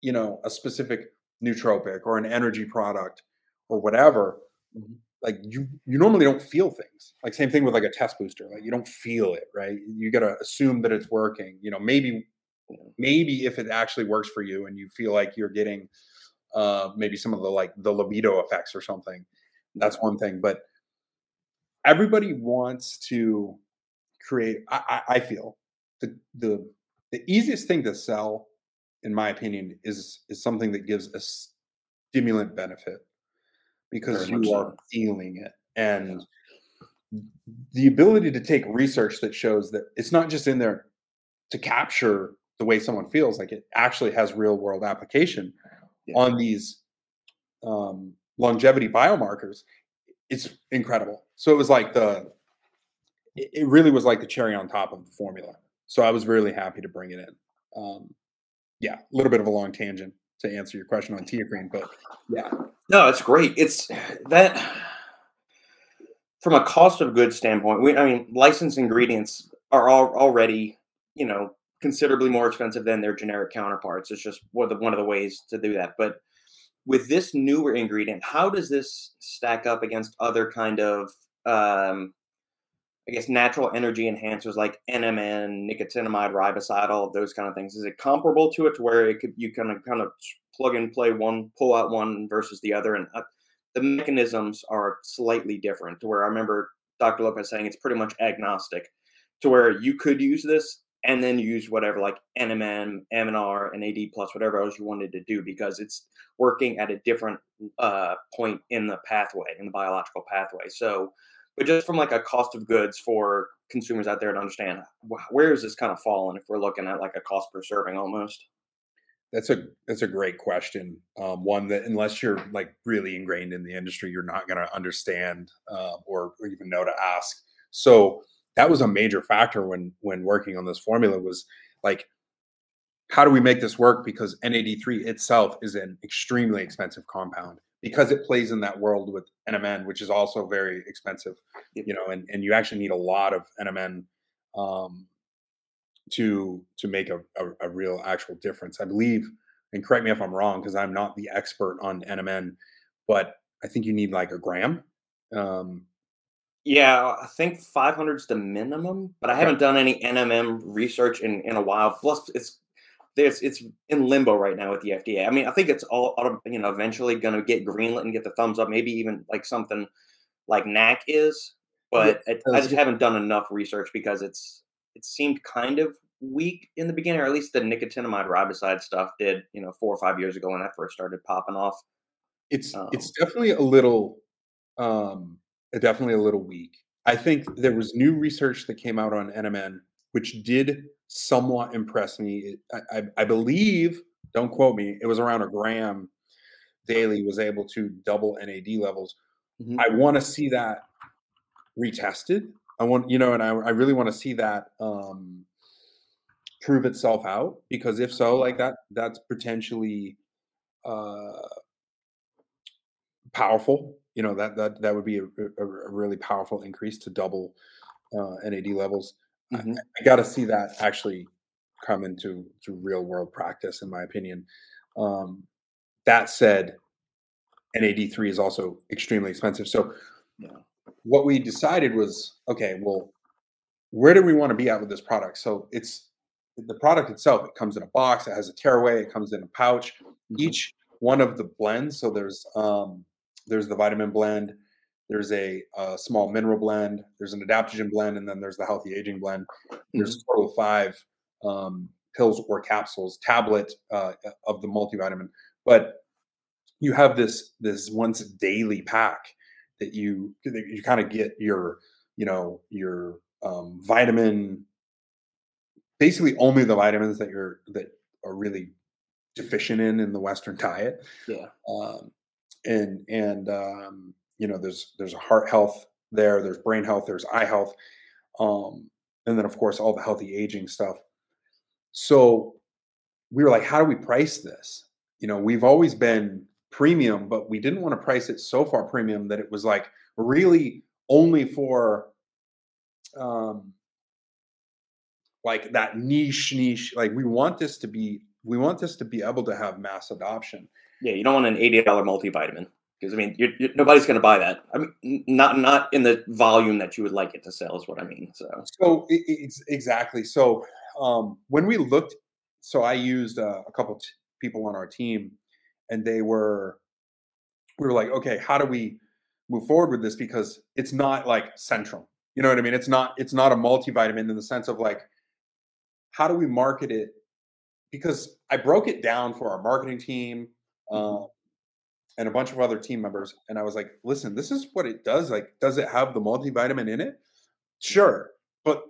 [SPEAKER 2] you know a specific nootropic or an energy product or whatever
[SPEAKER 1] Mhm.
[SPEAKER 2] like you you normally don't feel things. Like same thing with like a test booster like you don't feel it right? You got to assume that it's working you know maybe maybe if it actually works for you and you feel like you're getting uh maybe some of the like the libido effects or something that's one thing but everybody wants to create i, I I feel the, the the easiest thing to sell in my opinion is is something that gives a stimulant benefit because
[SPEAKER 1] Very
[SPEAKER 2] you are
[SPEAKER 1] so.
[SPEAKER 2] feeling it. And the ability to take research that shows that it's not just in there to capture the way someone feels like it actually has real world application
[SPEAKER 1] Yeah.
[SPEAKER 2] on these um, longevity biomarkers it's incredible. So it was like the it it really was like the cherry on top of the formula. So i was really happy to bring it in. Um, yeah a little bit of a long tangent to answer your question on TeaCrine but yeah
[SPEAKER 1] No, it's great. It's that from a cost of goods standpoint. We, I mean, licensed ingredients are all, already, you know, considerably more expensive than their generic counterparts. It's just one of the, one of the ways to do that. But with this newer ingredient, how does this stack up against other kind of, um, I guess natural energy enhancers like NMN, nicotinamide riboside, all of those kind of things. Is it comparable to it to where it could you kind of kind of plug and play one, pull out one versus the other, and uh, the mechanisms are slightly different. To where I remember Dr. Lopez saying it's pretty much agnostic, to where you could use this and then use whatever like NMN, MNR, and AD plus whatever else you wanted to do because it's working at a different uh, point in the pathway, in the biological pathway. So, but just from like a cost of goods for consumers out there to understand where is this kind of falling if we're looking at like a cost per serving almost.
[SPEAKER 2] That's a that's a great question. Um, one that unless you're like really ingrained in the industry, you're not going to understand uh, or, even know to ask. So that was a major factor when when working on this formula was like how do we make this work because NAD3 itself is an extremely expensive compound because it plays in that world with NMN which is also very expensive you know and, and you actually need a lot of NMN um, to to make a, a, a, real actual difference. I believe and correct me if I'm wrong because I'm not the expert on NMN but I think you need like a gram um,
[SPEAKER 1] yeah, I think 500 is the minimum, but I haven't done any NMN research in, in a while. Plus, it's there's it's in limbo right now with the FDA. I mean, I think it's all you know eventually going to get greenlit and get the thumbs up. Maybe even like something like NAC is, but yeah, I, I just haven't done enough research because it's it seemed kind of weak in the beginning, or at least the nicotinamide riboside stuff did. You know, four or five years ago when that first started popping off.
[SPEAKER 2] It's um, it's definitely a little. um definitely a little weak. I think there was new research that came out on NMN, which did somewhat impressed me. I, I, I believe, don't quote me, it was around a gram daily was able to double NAD levels. Mm-hmm. I want to see that retested. I want, you know, and I, I really want to see that um, prove itself out because if so, like that, that's potentially uh, powerful you know that that that would be a, a, a really powerful increase to double uh, NAD levels. Mm-hmm. I, I got to see that actually come into to real world practice, in my opinion. Um, that said, NAD three is also extremely expensive. So, yeah. what we decided was, okay, well, where do we want to be at with this product? So it's the product itself. It comes in a box. It has a tearaway. It comes in a pouch. Mm-hmm. Each one of the blends. So there's um, there's the vitamin blend, there's a, a, small mineral blend, there's an adaptogen blend, and then there's the healthy aging blend. There's mm-hmm. total five um, pills or capsules, tablet uh, of the multivitamin. But you have this this once daily pack that you that you kind of get your you know your um, vitamin basically only the vitamins that you're that are really deficient in in the western diet
[SPEAKER 1] yeah
[SPEAKER 2] um, and and um, you know there's there's a heart health there there's brain health there's eye health um, and then of course all the healthy aging stuff. So we were like how do we price this? You know we've always been premium but we didn't want to price it so far premium that it was like really only for um like that niche niche like we want this to be we want this to be able to have mass adoption.
[SPEAKER 1] Yeah, you don't want an eighty dollar multivitamin because I mean, you're, you're, nobody's going to buy that. I mean, not not in the volume that you would like it to sell is what I mean. So,
[SPEAKER 2] so it's exactly. So, um, when we looked, so I used uh, a couple t- people on our team, and they were, we were like, okay, how do we move forward with this because it's not like central. You know what I mean? It's not it's not a multivitamin in the sense of like, how do we market it? Because I broke it down for our marketing team uh, and a bunch of other team members. And I was like, listen, this is what it does. Like, does it have the multivitamin in it? Sure. But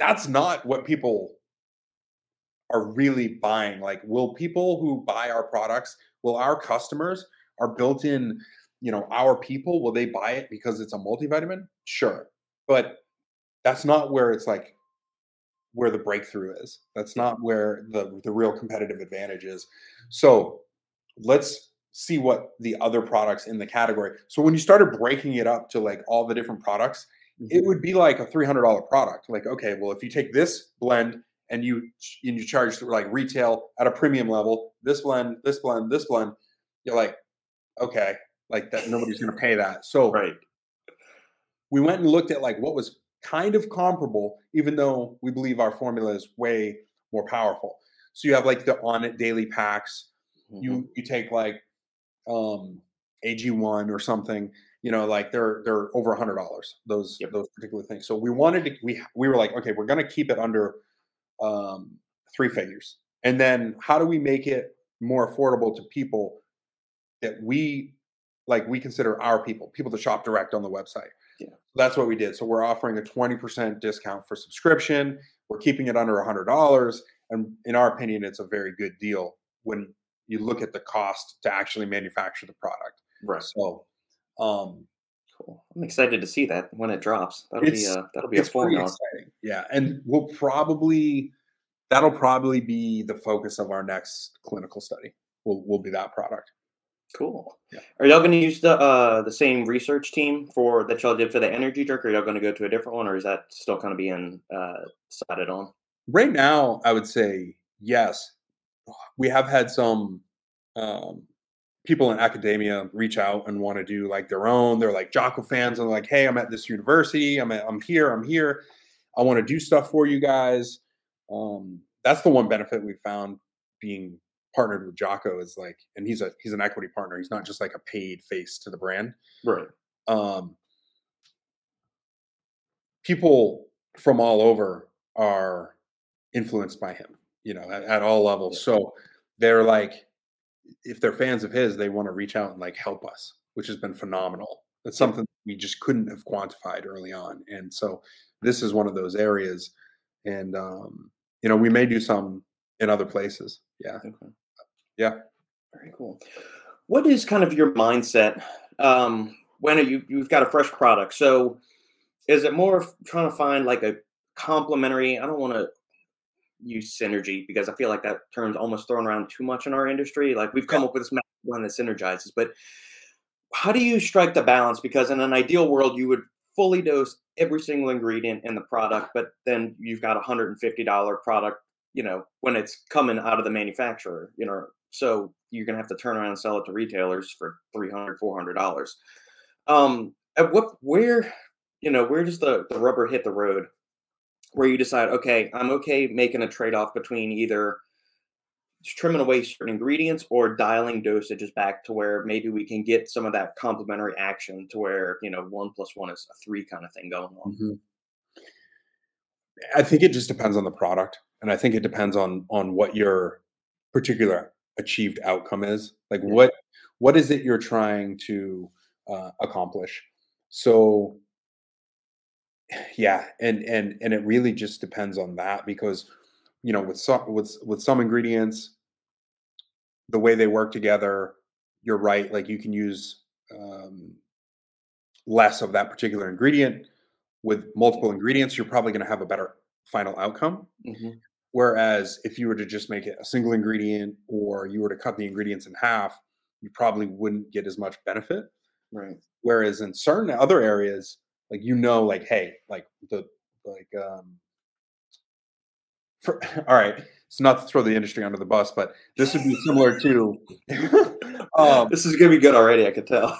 [SPEAKER 2] that's not what people are really buying. Like, will people who buy our products, will our customers, our built in, you know, our people, will they buy it because it's a multivitamin? Sure. But that's not where it's like where the breakthrough is. That's not where the the real competitive advantage is. So let's see what the other products in the category. So when you started breaking it up to like all the different products, mm-hmm. it would be like a $300 product. Like, okay, well, if you take this blend and you and you charge like retail at a premium level, this blend, this blend, this blend, you're like, okay, like that nobody's going to pay that. So
[SPEAKER 1] right.
[SPEAKER 2] we went and looked at like what was kind of comparable, even though we believe our formula is way more powerful. So you have like the Onnit daily packs.
[SPEAKER 1] Mhm.
[SPEAKER 2] You you take like um AG1 or something, you know, like they're they're over a hundred dollars, those
[SPEAKER 1] Yep.
[SPEAKER 2] those particular things. So we wanted to we we were like, okay, we're gonna keep it under um three figures. And then how do we make it more affordable to people that we like we consider our people, people that shop direct on the website.
[SPEAKER 1] Yeah.
[SPEAKER 2] That's what we did. So we're offering a 20% discount for subscription. We're keeping it under a $100. And in our opinion, it's a very good deal when you look at the cost to actually manufacture the product.
[SPEAKER 1] Right.
[SPEAKER 2] So, um,
[SPEAKER 1] Cool. I'm excited to see that when it drops. That'll be
[SPEAKER 2] It's-
[SPEAKER 1] uh, that'll be a
[SPEAKER 2] pretty exciting. Yeah. And we'll probably, that'll probably be the focus of our next clinical study. Will, will be that product.
[SPEAKER 1] Cool.
[SPEAKER 2] Yeah.
[SPEAKER 1] Are y'all going to use the uh, the same research team for that y'all did for the energy drink, or are y'all going to go to a different one, or is that still kind of being uh, decided on?
[SPEAKER 2] Right now, I would say yes. We have had some um, people in academia reach out and want to do like their own. They're like Jocko fans and like, hey, I'm at this university. I'm at, I'm here. I'm here. I want to do stuff for you guys. Um, that's the one benefit we found being partnered with Jocko is like, and he's a he's an equity partner. He's not just like a paid face to the brand
[SPEAKER 1] Right.
[SPEAKER 2] um, people from all over are influenced by him, you know, at, at all levels. So they're like, if they're fans of his, they want to reach out and like help us, which has been phenomenal. That's something we just couldn't have quantified early on. And so this is one of those areas. And, um, you know, we may do some in other places. Yeah.
[SPEAKER 1] Okay.
[SPEAKER 2] Yeah.
[SPEAKER 1] Very cool. What is kind of your mindset um, when you you've got a fresh product? So, is it more trying to find like a complementary? I don't want to use synergy because I feel like that term's almost thrown around too much in our industry. Like we've come up with this one that synergizes, but how do you strike the balance? Because in an ideal world, you would fully dose every single ingredient in the product, but then you've got a hundred and fifty dollar product you know when it's coming out of the manufacturer you know so you're gonna have to turn around and sell it to retailers for 300 400 dollars um at what where you know where does the the rubber hit the road where you decide okay i'm okay making a trade-off between either trimming away certain ingredients or dialing dosages back to where maybe we can get some of that complementary action to where you know one plus one is a three kind of thing going on
[SPEAKER 2] Mhm. I think it just depends on the product, and I think it depends on on what your particular achieved outcome is. Like
[SPEAKER 1] Yeah.
[SPEAKER 2] what what is it you're trying to uh, accomplish? So yeah, and and and it really just depends on that because you know with some with with some ingredients, the way they work together, you're right. Like you can use um, less of that particular ingredient with multiple ingredients, you're probably going to have a better final outcome.
[SPEAKER 1] Mhm.
[SPEAKER 2] Whereas if you were to just make it a single ingredient or you were to cut the ingredients in half, you probably wouldn't get as much benefit.
[SPEAKER 1] right
[SPEAKER 2] Whereas in certain other areas, like you know, like hey, like the like um for all right, it's not to throw the industry under the bus, but this would be similar to um
[SPEAKER 1] this is gonna be good already i could tell.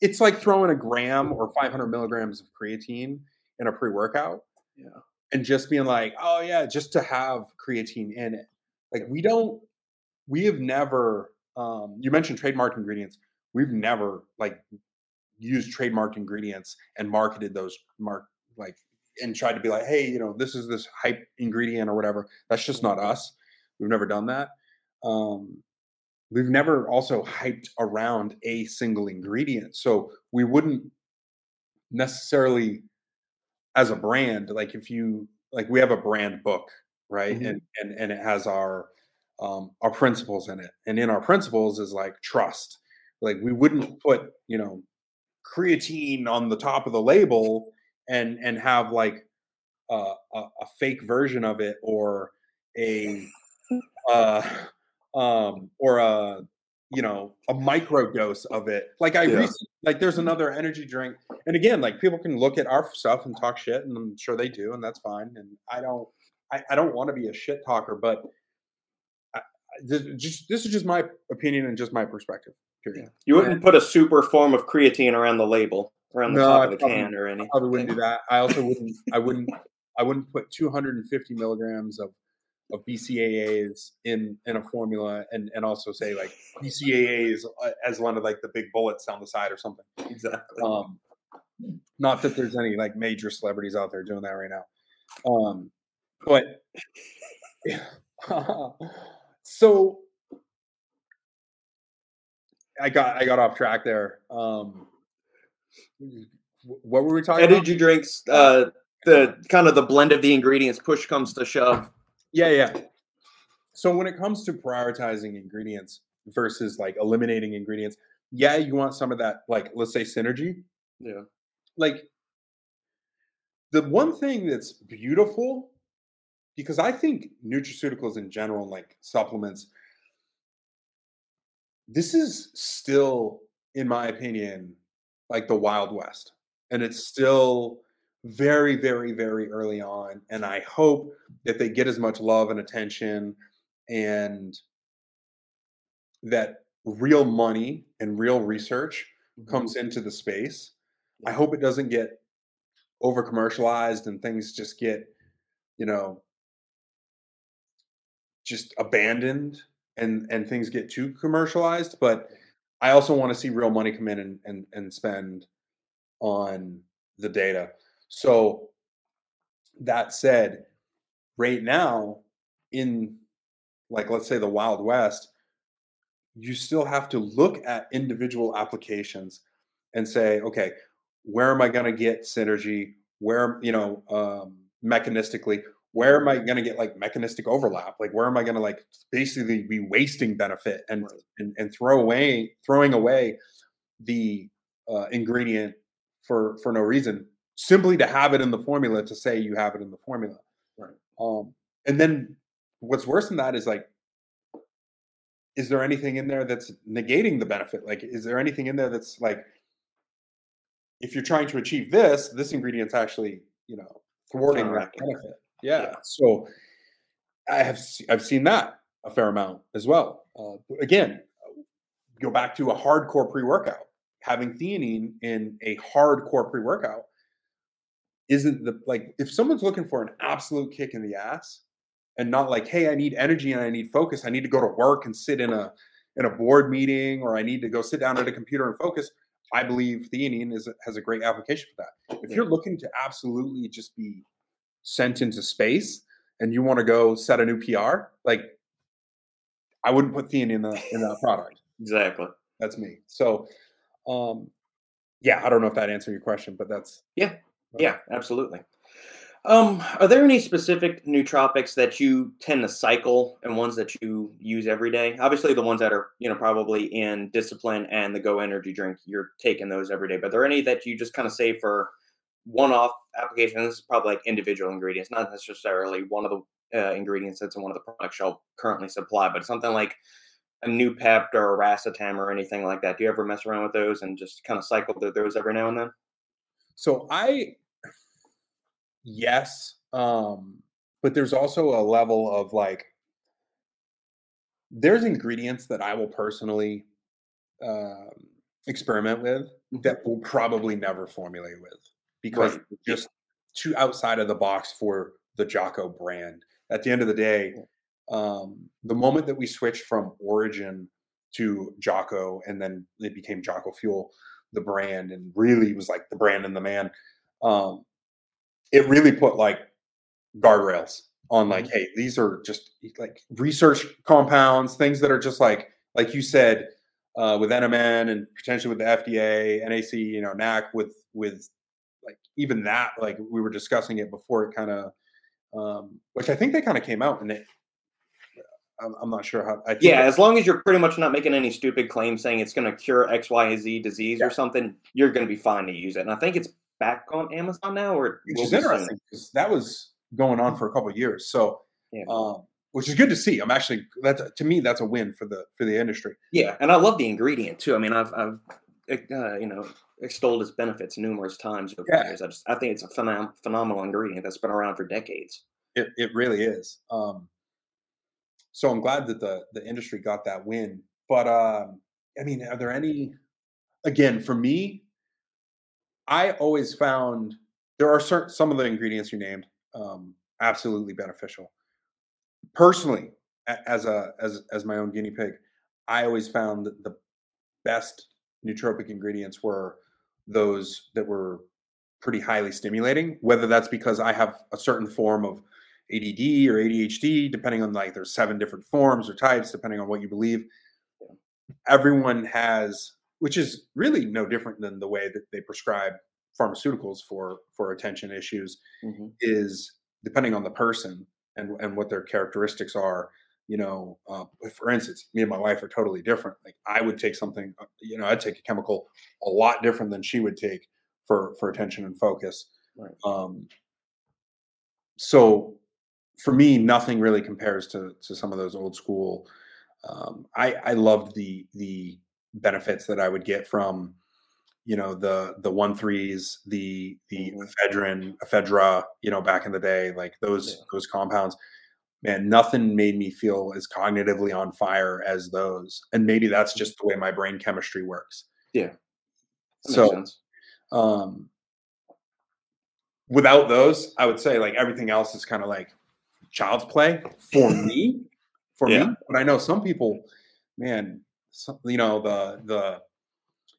[SPEAKER 2] It's like throwing a gram or 500 milligrams of creatine in a pre-workout
[SPEAKER 1] yeah.
[SPEAKER 2] and just being like oh yeah just to have creatine in it. Like we don't we have never um you mentioned trademark ingredients. We've never like used trademarked ingredients and marketed those mark like and tried to be like hey you know this is this hype ingredient or whatever. That's just not us. We've never done that. Um we've never also hyped around a single ingredient so we wouldn't necessarily as a brand like if you like we have a brand book right
[SPEAKER 1] Mhm.
[SPEAKER 2] and and and it has our um our principles in it and in our principles is like trust. Like we wouldn't put you know creatine on the top of the label and and have like uh, a, a fake version of it or a uh um or a you know a micro dose of it. Like i
[SPEAKER 1] Yeah.
[SPEAKER 2] recently like there's another energy drink and again like people can look at our stuff and talk shit and i'm sure they do and that's fine and i don't i, I don't want to be a shit talker but I, I- this, just this is just my opinion and just my perspective period
[SPEAKER 1] You wouldn't put a super form of creatine around the label around the
[SPEAKER 2] No,
[SPEAKER 1] top
[SPEAKER 2] I
[SPEAKER 1] of the
[SPEAKER 2] probably-
[SPEAKER 1] can or anything.
[SPEAKER 2] probably wouldn't do that. I also wouldn't. I wouldn't. I wouldn't put 250 milligrams of of BCAAs in in a formula, and and also say like BCAAs uh, as one of like the big bullets down the side or something.
[SPEAKER 1] Exactly.
[SPEAKER 2] Um, not that there's any like major celebrities out there doing that right now. Um, but so I got I got off track there. Um, what were we talking about?
[SPEAKER 1] Energy drinks, uh, the kind of the blend of the ingredients, push comes to shove.
[SPEAKER 2] Yeah, yeah. So when it comes to prioritizing ingredients versus like eliminating ingredients, yeah, you want some of that, like let's say synergy.
[SPEAKER 1] Yeah.
[SPEAKER 2] Like the one thing that's beautiful, because I think nutraceuticals in general, like supplements, this is still, in my opinion, like the Wild West. And it's still very, very, very early on. And I hope that they get as much love and attention and that real money and real research mm-hmm. comes into the space. I hope it doesn't get over commercialized and things just get, you know, just abandoned and and things get too commercialized. But I also want to see real money come in and and, and spend on the data. So that said, right now in like let's say the Wild West, you still have to look at individual applications and say, okay, where am I going to get synergy? Where, you know, um, mechanistically, where am I going to get like mechanistic overlap? Like, where am I going to like basically be wasting benefit and,
[SPEAKER 1] Right.
[SPEAKER 2] and, and throw away, throwing away the uh, ingredient for, for no reason, simply to have it in the formula to say you have it in the formula.
[SPEAKER 1] Right.
[SPEAKER 2] Um, and then what's worse than that is like, is there anything in there that's negating the benefit? Like, is there anything in there that's like, if you're trying to achieve this, this ingredient's actually, you know, thwarting that benefit. Yeah.
[SPEAKER 1] Yeah.
[SPEAKER 2] So I have I've seen that a fair amount as well. Uh, again, go back to a hardcore pre-workout. Having theanine in a hardcore pre-workout isn't the like if someone's looking for an absolute kick in the ass and not like, hey, I need energy and I need focus. I need to go to work and sit in a in a board meeting or I need to go sit down at a computer and focus. I believe theanine is has a great application for that. If you're looking to absolutely just be sent into space and you want to go set a new PR, like I wouldn't put theanine in the in that product.
[SPEAKER 1] Exactly.
[SPEAKER 2] That's me. So um yeah, I don't know if that answered your question, but that's
[SPEAKER 1] Yeah, Yeah, absolutely. Um, are there any specific nootropics that you tend to cycle and ones that you use every day? Obviously, the ones that are you know probably in discipline and the Go Energy drink, you're taking those every day. But there are there any that you just kind of save for one-off application? This is probably like individual ingredients, not necessarily one of the uh, ingredients that's in one of the products you'll currently supply, but something like a Noopept or a racetam or anything like that. Do you ever mess around with those and just kind of cycle through those every now and then?
[SPEAKER 2] So I, yes, um, but there's also a level of like, there's ingredients that I will personally um, experiment with that we'll probably never formulate with because
[SPEAKER 1] Right.
[SPEAKER 2] just too outside of the box for the Jocko brand. At the end of the day, um, the moment that we switched from Origin to Jocko and then it became Jocko Fuel, the brand, and really was like the brand and the man, um, it really put like guardrails on like, hey, these are just like research compounds, things that are just like, like you said, uh, with NMN and potentially with the FDA, NAC, you know, NAC with with like even that, like we were discussing it before it kind of, um, which I think they kind of came out and it. I'm, I'm not sure how. I think
[SPEAKER 1] Yeah, as long as you're pretty much not making any stupid claims saying it's going to cure X, Y, Z disease
[SPEAKER 2] Yeah.
[SPEAKER 1] or something, you're going to be fine to use it. And I think it's back on Amazon now, or
[SPEAKER 2] which is interesting because that was going on for a couple of years. So,
[SPEAKER 1] Yeah.
[SPEAKER 2] um, which is good to see. I'm actually that's to me that's a win for the for the industry.
[SPEAKER 1] Yeah, and I love the ingredient too. I mean, I've I've uh, you know extolled its benefits numerous times over
[SPEAKER 2] Yeah.
[SPEAKER 1] the years. I just I think it's a phenom- phenomenal ingredient that's been around for decades.
[SPEAKER 2] It it really is. Um, so I'm glad that the the industry got that win. But um, I mean, are there any? Again, for me, I always found there are certain some of the ingredients you named um, absolutely beneficial. Personally, as a as as my own guinea pig, I always found that the best nootropic ingredients were those that were pretty highly stimulating. Whether that's because I have a certain form of ADD or ADHD, depending on like there's seven different forms or types, depending on what you believe. Everyone has, which is really no different than the way that they prescribe pharmaceuticals for for attention issues, mm-hmm. is depending on the person and and what their characteristics are. You know, uh, for instance, me and my wife are totally different. Like I would take something, uh, you know, I'd take a chemical a lot different than she would take for for attention and focus. Right. Um, so for me, nothing really compares to to some of those old school. Um, I I loved the the benefits that I would get from you know the the one threes, the the mm-hmm. ephedrine, ephedra, you know, back in the day, like those yeah. those compounds. Man, nothing made me feel as cognitively on fire as those. And maybe that's mm-hmm. just the way my brain chemistry works.
[SPEAKER 1] Yeah.
[SPEAKER 2] so um without those, I would say like everything else is kind of like child's play for me. For yeah. me, but I know some people, man, some, you know the the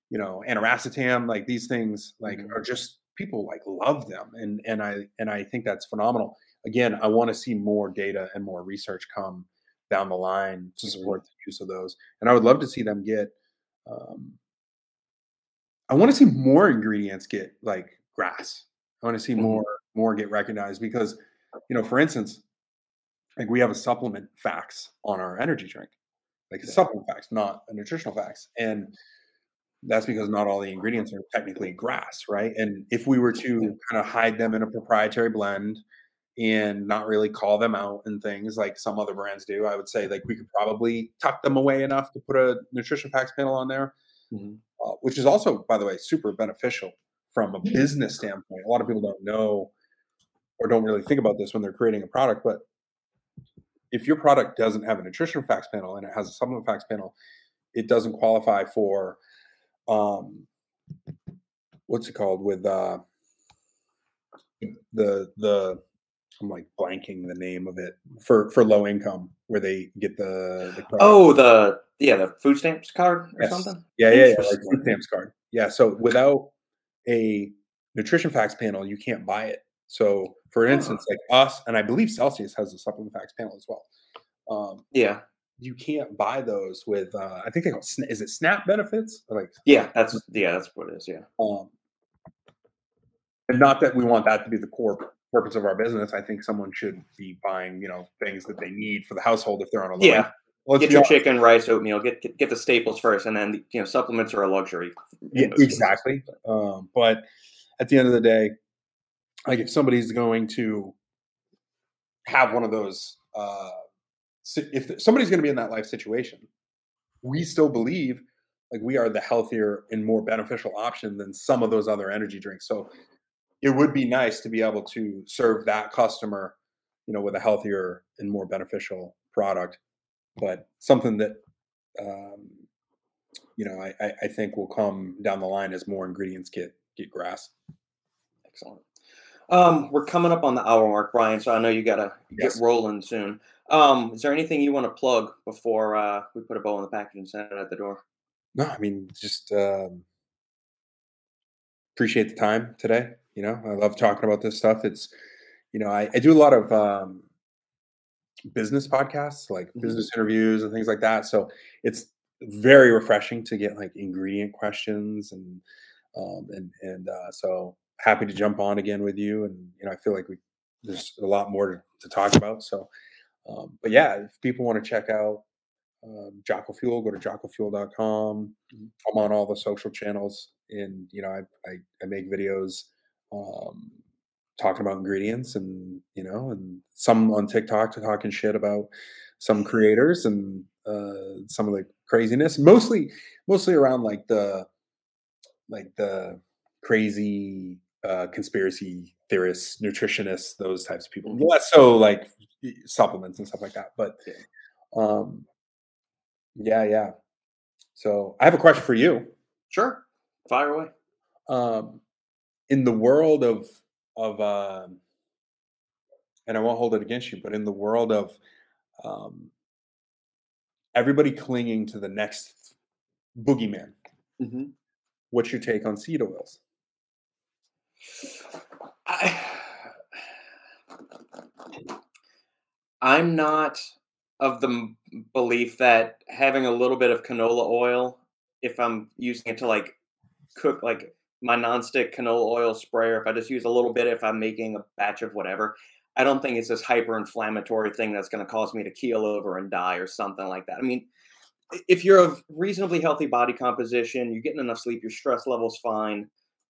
[SPEAKER 2] you know aniracetam, like these things, like mm-hmm. are just people like love them, and and I and I think that's phenomenal. Again, I want to see more data and more research come down the line to mm-hmm. support mm-hmm. the use of those, and I would love to see them get. Um, I want to see more ingredients get like GRAS. I want to see mm-hmm. more more get recognized because, you know, for instance, like we have a supplement facts on our energy drink, like a supplement facts, not a nutritional facts, and that's because not all the ingredients are technically GRAS, right? And if we were to kind of hide them in a proprietary blend and not really call them out and things like some other brands do, I would say like we could probably tuck them away enough to put a nutrition facts panel on there, mm-hmm. uh, which is also, by the way, super beneficial from a business standpoint. A lot of people don't know or don't really think about this when they're creating a product, but if your product doesn't have a nutrition facts panel and it has a supplement facts panel, it doesn't qualify for um, what's it called with uh, the the I'm like blanking the name of it for for low income where they get the, the
[SPEAKER 1] oh the yeah the food stamps card or yes. something
[SPEAKER 2] yeah yeah, yeah like food stamps card yeah so without a nutrition facts panel you can't buy it so for instance, like us, and I believe Celsius has a supplement facts panel as well.
[SPEAKER 1] Um, yeah,
[SPEAKER 2] you can't buy those with. Uh, I think they call is it Snap benefits? Or like
[SPEAKER 1] yeah, that's yeah, that's what it is. Yeah. Um,
[SPEAKER 2] and not that we want that to be the core purpose of our business. I think someone should be buying you know things that they need for the household if they're on a low
[SPEAKER 1] yeah. Well, get your honest. chicken, rice, oatmeal. Get, get, get the staples first, and then you know supplements are a luxury.
[SPEAKER 2] Yeah, exactly. Um, but at the end of the day, like if somebody's going to have one of those uh if somebody's going to be in that life situation we still believe like we are the healthier and more beneficial option than some of those other energy drinks so it would be nice to be able to serve that customer you know with a healthier and more beneficial product but something that um, you know I, I think will come down the line as more ingredients get get GRAS
[SPEAKER 1] excellent um, we're coming up on the hour mark, Brian. So I know you gotta yes. get rolling soon. Um, is there anything you want to plug before uh, we put a bow on the package and send it out the door?
[SPEAKER 2] No, I mean just um, appreciate the time today. You know, I love talking about this stuff. It's you know, I, I do a lot of um, business podcasts, like mm-hmm. business interviews and things like that. So it's very refreshing to get like ingredient questions and um, and and uh, so happy to jump on again with you. And you know, I feel like we there's a lot more to, to talk about. So, um, but yeah, if people want to check out um, Jocko Fuel, go to jockofuel.com. Mm-hmm. I'm on all the social channels, and you know, I I, I make videos um, talking about ingredients, and you know, and some on TikTok to talking shit about some creators and uh, some of the craziness. Mostly, mostly around like the like the crazy uh, conspiracy theorists, nutritionists, those types of people. Mm-hmm. Less so like supplements and stuff like that. But um, yeah, yeah. So I have a question for you.
[SPEAKER 1] Sure, fire away.
[SPEAKER 2] Um, in the world of of uh, and I won't hold it against you, but in the world of um, everybody clinging to the next boogeyman,
[SPEAKER 1] Mm-hmm.
[SPEAKER 2] what's your take on seed oils?
[SPEAKER 1] I, I'm not of the m- belief that having a little bit of canola oil, if I'm using it to like cook like my nonstick canola oil sprayer, if I just use a little bit, if I'm making a batch of whatever, I don't think it's this hyper inflammatory thing that's going to cause me to keel over and die or something like that. I mean, if you're of reasonably healthy body composition, you're getting enough sleep, your stress level's fine,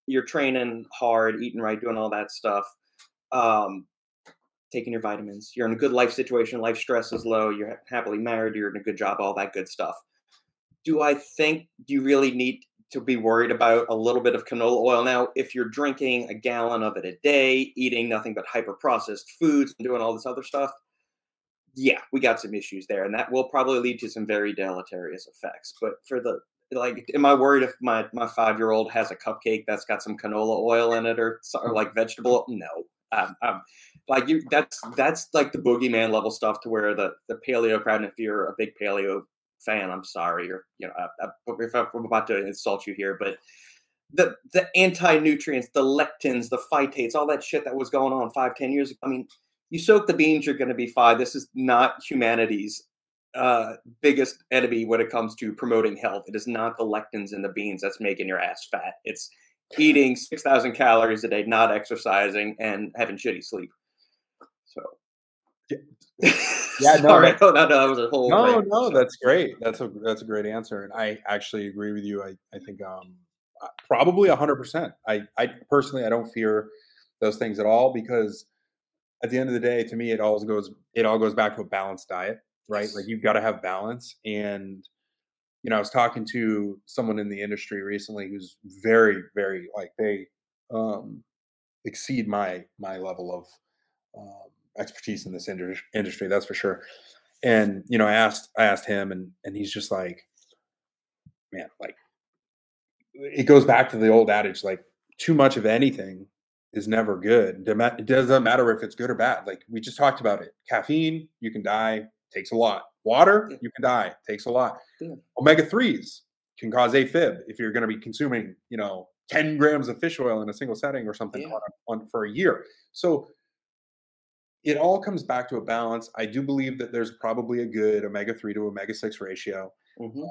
[SPEAKER 1] you're training hard, eating right, doing all that stuff, um, taking your vitamins, you're in a good life situation, life stress is low, you're happily married, you're in a good job, all that good stuff. Do I think you really need to be worried about a little bit of canola oil now? If you're drinking a gallon of it a day, eating nothing but hyper processed foods and doing all this other stuff, yeah, we got some issues there, and that will probably lead to some very deleterious effects. But for the like, am I worried if my my five year old has a cupcake that's got some canola oil in it or, or like vegetable? No, um, um, like you, that's that's like the boogeyman level stuff to where the the paleo crowd. And if you're a big paleo fan, I'm sorry, or you know, I, I, if I'm about to insult you here, but the the anti nutrients, the lectins, the phytates, all that shit that was going on five, ten years ago. I mean, you soak the beans, you're going to be fine. This is not humanity's uh, biggest enemy when it comes to promoting health. It is not the lectins in the beans that's making your ass fat. It's eating 6,000 calories a day, not exercising, and having shitty sleep. So,
[SPEAKER 2] Yeah. Yeah, no,
[SPEAKER 1] sorry, no, no, that was a whole.
[SPEAKER 2] No,
[SPEAKER 1] thing.
[SPEAKER 2] no, that's great. That's a that's a great answer, and I actually agree with you. I I think um uh, probably hundred percent. I I personally I don't fear those things at all because at the end of the day, to me, it all goes it all goes back to a balanced diet, right? Like you've got to have balance. And you know, I was talking to someone in the industry recently who's very very like they um exceed my my level of um, expertise in this indus- industry. That's for sure. And you know, I asked I asked him, and and he's just like, man, like it goes back to the old adage, like too much of anything is never good. It doesn't matter if it's good or bad. Like we just talked about it. Caffeine, you can die, takes a lot. Water, you can die, takes a lot.
[SPEAKER 1] Yeah.
[SPEAKER 2] Omega threes can cause AFib if you're going to be consuming, you know, 10 grams of fish oil in a single setting or something
[SPEAKER 1] Yeah.
[SPEAKER 2] on, on for a year. So it all comes back to a balance. I do believe that there's probably a good omega 3 to omega 6 ratio.
[SPEAKER 1] mhm.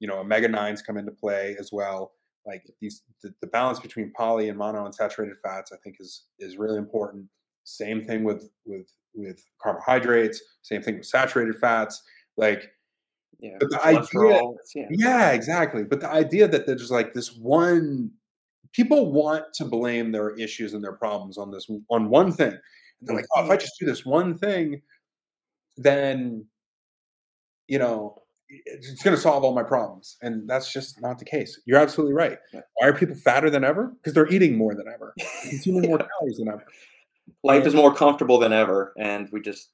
[SPEAKER 2] You know, omega 9s come into play as well. Like these the, the balance between poly and mono unsaturated fats I think is is really important. Same thing with with with carbohydrates, same thing with saturated fats. Like
[SPEAKER 1] Yeah,
[SPEAKER 2] but the idea-
[SPEAKER 1] yeah.
[SPEAKER 2] yeah, exactly. But the idea that there's like this one people want to blame their issues and their problems on this on one thing. And they're like, oh, if I just do this one thing, then you know, it's going to solve all my problems. And that's just not the case. You're absolutely right. Why are people fatter than ever? Because they're eating more than ever, consuming more calories than ever.
[SPEAKER 1] life is more comfortable than ever, and we just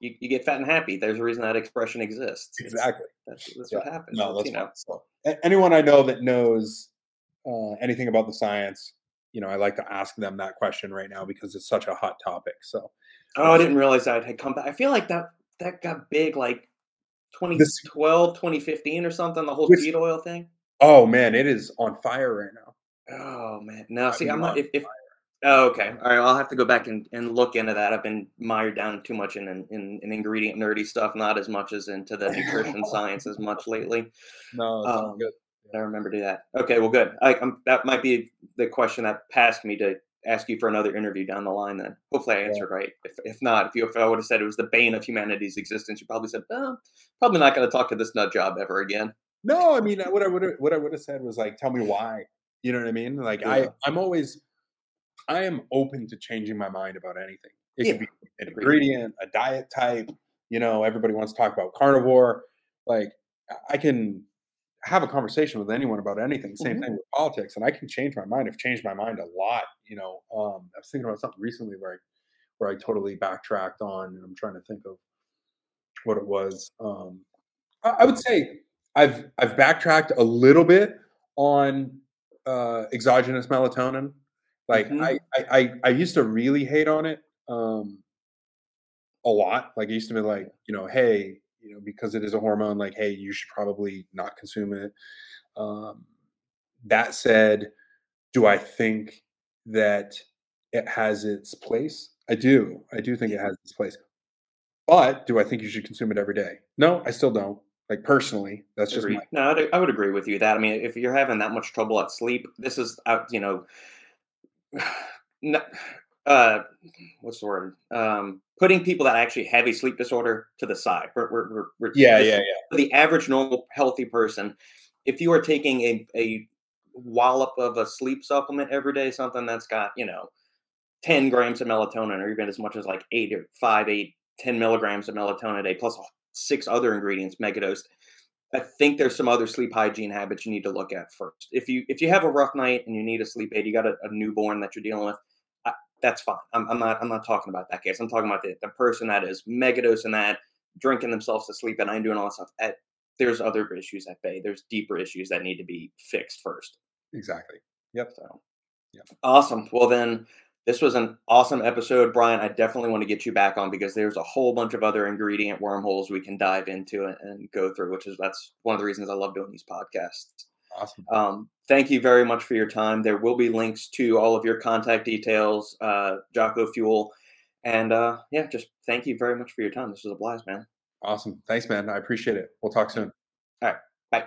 [SPEAKER 1] you, you get fat and happy. There's a reason that expression exists.
[SPEAKER 2] Exactly.
[SPEAKER 1] That's, that's
[SPEAKER 2] Yeah.
[SPEAKER 1] what happens.
[SPEAKER 2] No, that's
[SPEAKER 1] you know.
[SPEAKER 2] So, anyone I know that knows uh, anything about the science, you know, I like to ask them that question right now because it's such a hot topic. So,
[SPEAKER 1] Oh, I didn't realize that had come back. I feel like that that got big like 2012, 2015 or something. The whole
[SPEAKER 2] Which-
[SPEAKER 1] seed oil thing.
[SPEAKER 2] oh man, it is on fire right now.
[SPEAKER 1] Oh man, no.
[SPEAKER 2] I
[SPEAKER 1] See, I'm not. If, if oh, okay, all right. I'll have to go back and, and look into that. I've been mired down too much in, in in ingredient nerdy stuff, not as much as into the nutrition science as much lately.
[SPEAKER 2] No, it's
[SPEAKER 1] Um,
[SPEAKER 2] good.
[SPEAKER 1] I remember to do that. Okay, well, good. I, i um, that might be the question that passed me to ask you for another interview down the line. Then hopefully I
[SPEAKER 2] Yeah.
[SPEAKER 1] answered right. If, if not, if you if I would have said it was the bane of humanity's existence, you probably said, oh, probably not going to talk to this nut job ever again.
[SPEAKER 2] No, I mean, uh, what I would what I would have said was like, tell me why. You know what I mean? Like,
[SPEAKER 1] Yeah.
[SPEAKER 2] I I'm always I am open to changing my mind about anything. It
[SPEAKER 1] Yeah,
[SPEAKER 2] could be an ingredient, a diet type. You know, everybody wants to talk about carnivore. Like, I can have a conversation with anyone about anything. Same
[SPEAKER 1] Mhm.
[SPEAKER 2] thing with politics, and I can change my mind. I've changed my mind a lot. You know, um, I was thinking about something recently where I where I totally backtracked on, and I'm trying to think of what it was. Um, I, I would say I've I've backtracked a little bit on uh, exogenous melatonin. Like mm-hmm. I, I I used to really hate on it um a lot. Like I used to be like, you know, hey, you know, because it is a hormone, like, hey, you should probably not consume it. Um, that said, do I think that it has its place? I do. I do think it has its place. But do I think you should consume it every day? No, I still don't. Like personally, that's just my-
[SPEAKER 1] no. I would agree with you that. I mean, if you're having that much trouble at sleep, this is uh, you know, uh, what's the word? Um, putting people that actually have a sleep disorder to the side. We're, we're, we're,
[SPEAKER 2] yeah, yeah, yeah.
[SPEAKER 1] The average normal healthy person, if you are taking a, a wallop of a sleep supplement every day, something that's got, you know, 10 grams of melatonin or even as much as like eight or five, eight, 10 milligrams of melatonin a day, plus six other ingredients megadosed. I think there's some other sleep hygiene habits you need to look at first. If you if you have a rough night and you need a sleep aid, you got a, a newborn that you're dealing with, that's fine. I'm, I'm, not I'm not talking about that case. I'm talking about the, the person that is megadosing that, drinking themselves to sleep at night, doing all that stuff. At, there's other issues at bay. There's deeper issues that need to be fixed first.
[SPEAKER 2] Exactly. Yep.
[SPEAKER 1] So, yep. Awesome. Well, then this was an awesome episode, Brian. I definitely want to get you back on because there's a whole bunch of other ingredient wormholes we can dive into and, and go through, which is that's one of the reasons I love doing these podcasts.
[SPEAKER 2] Awesome.
[SPEAKER 1] Um, thank you very much for your time. There will be links to all of your contact details, uh, Jocko Fuel. And uh, yeah, just thank you very much for your time. This was a blast, man.
[SPEAKER 2] Awesome. Thanks, man. I appreciate it. We'll talk soon.
[SPEAKER 1] All right. Bye.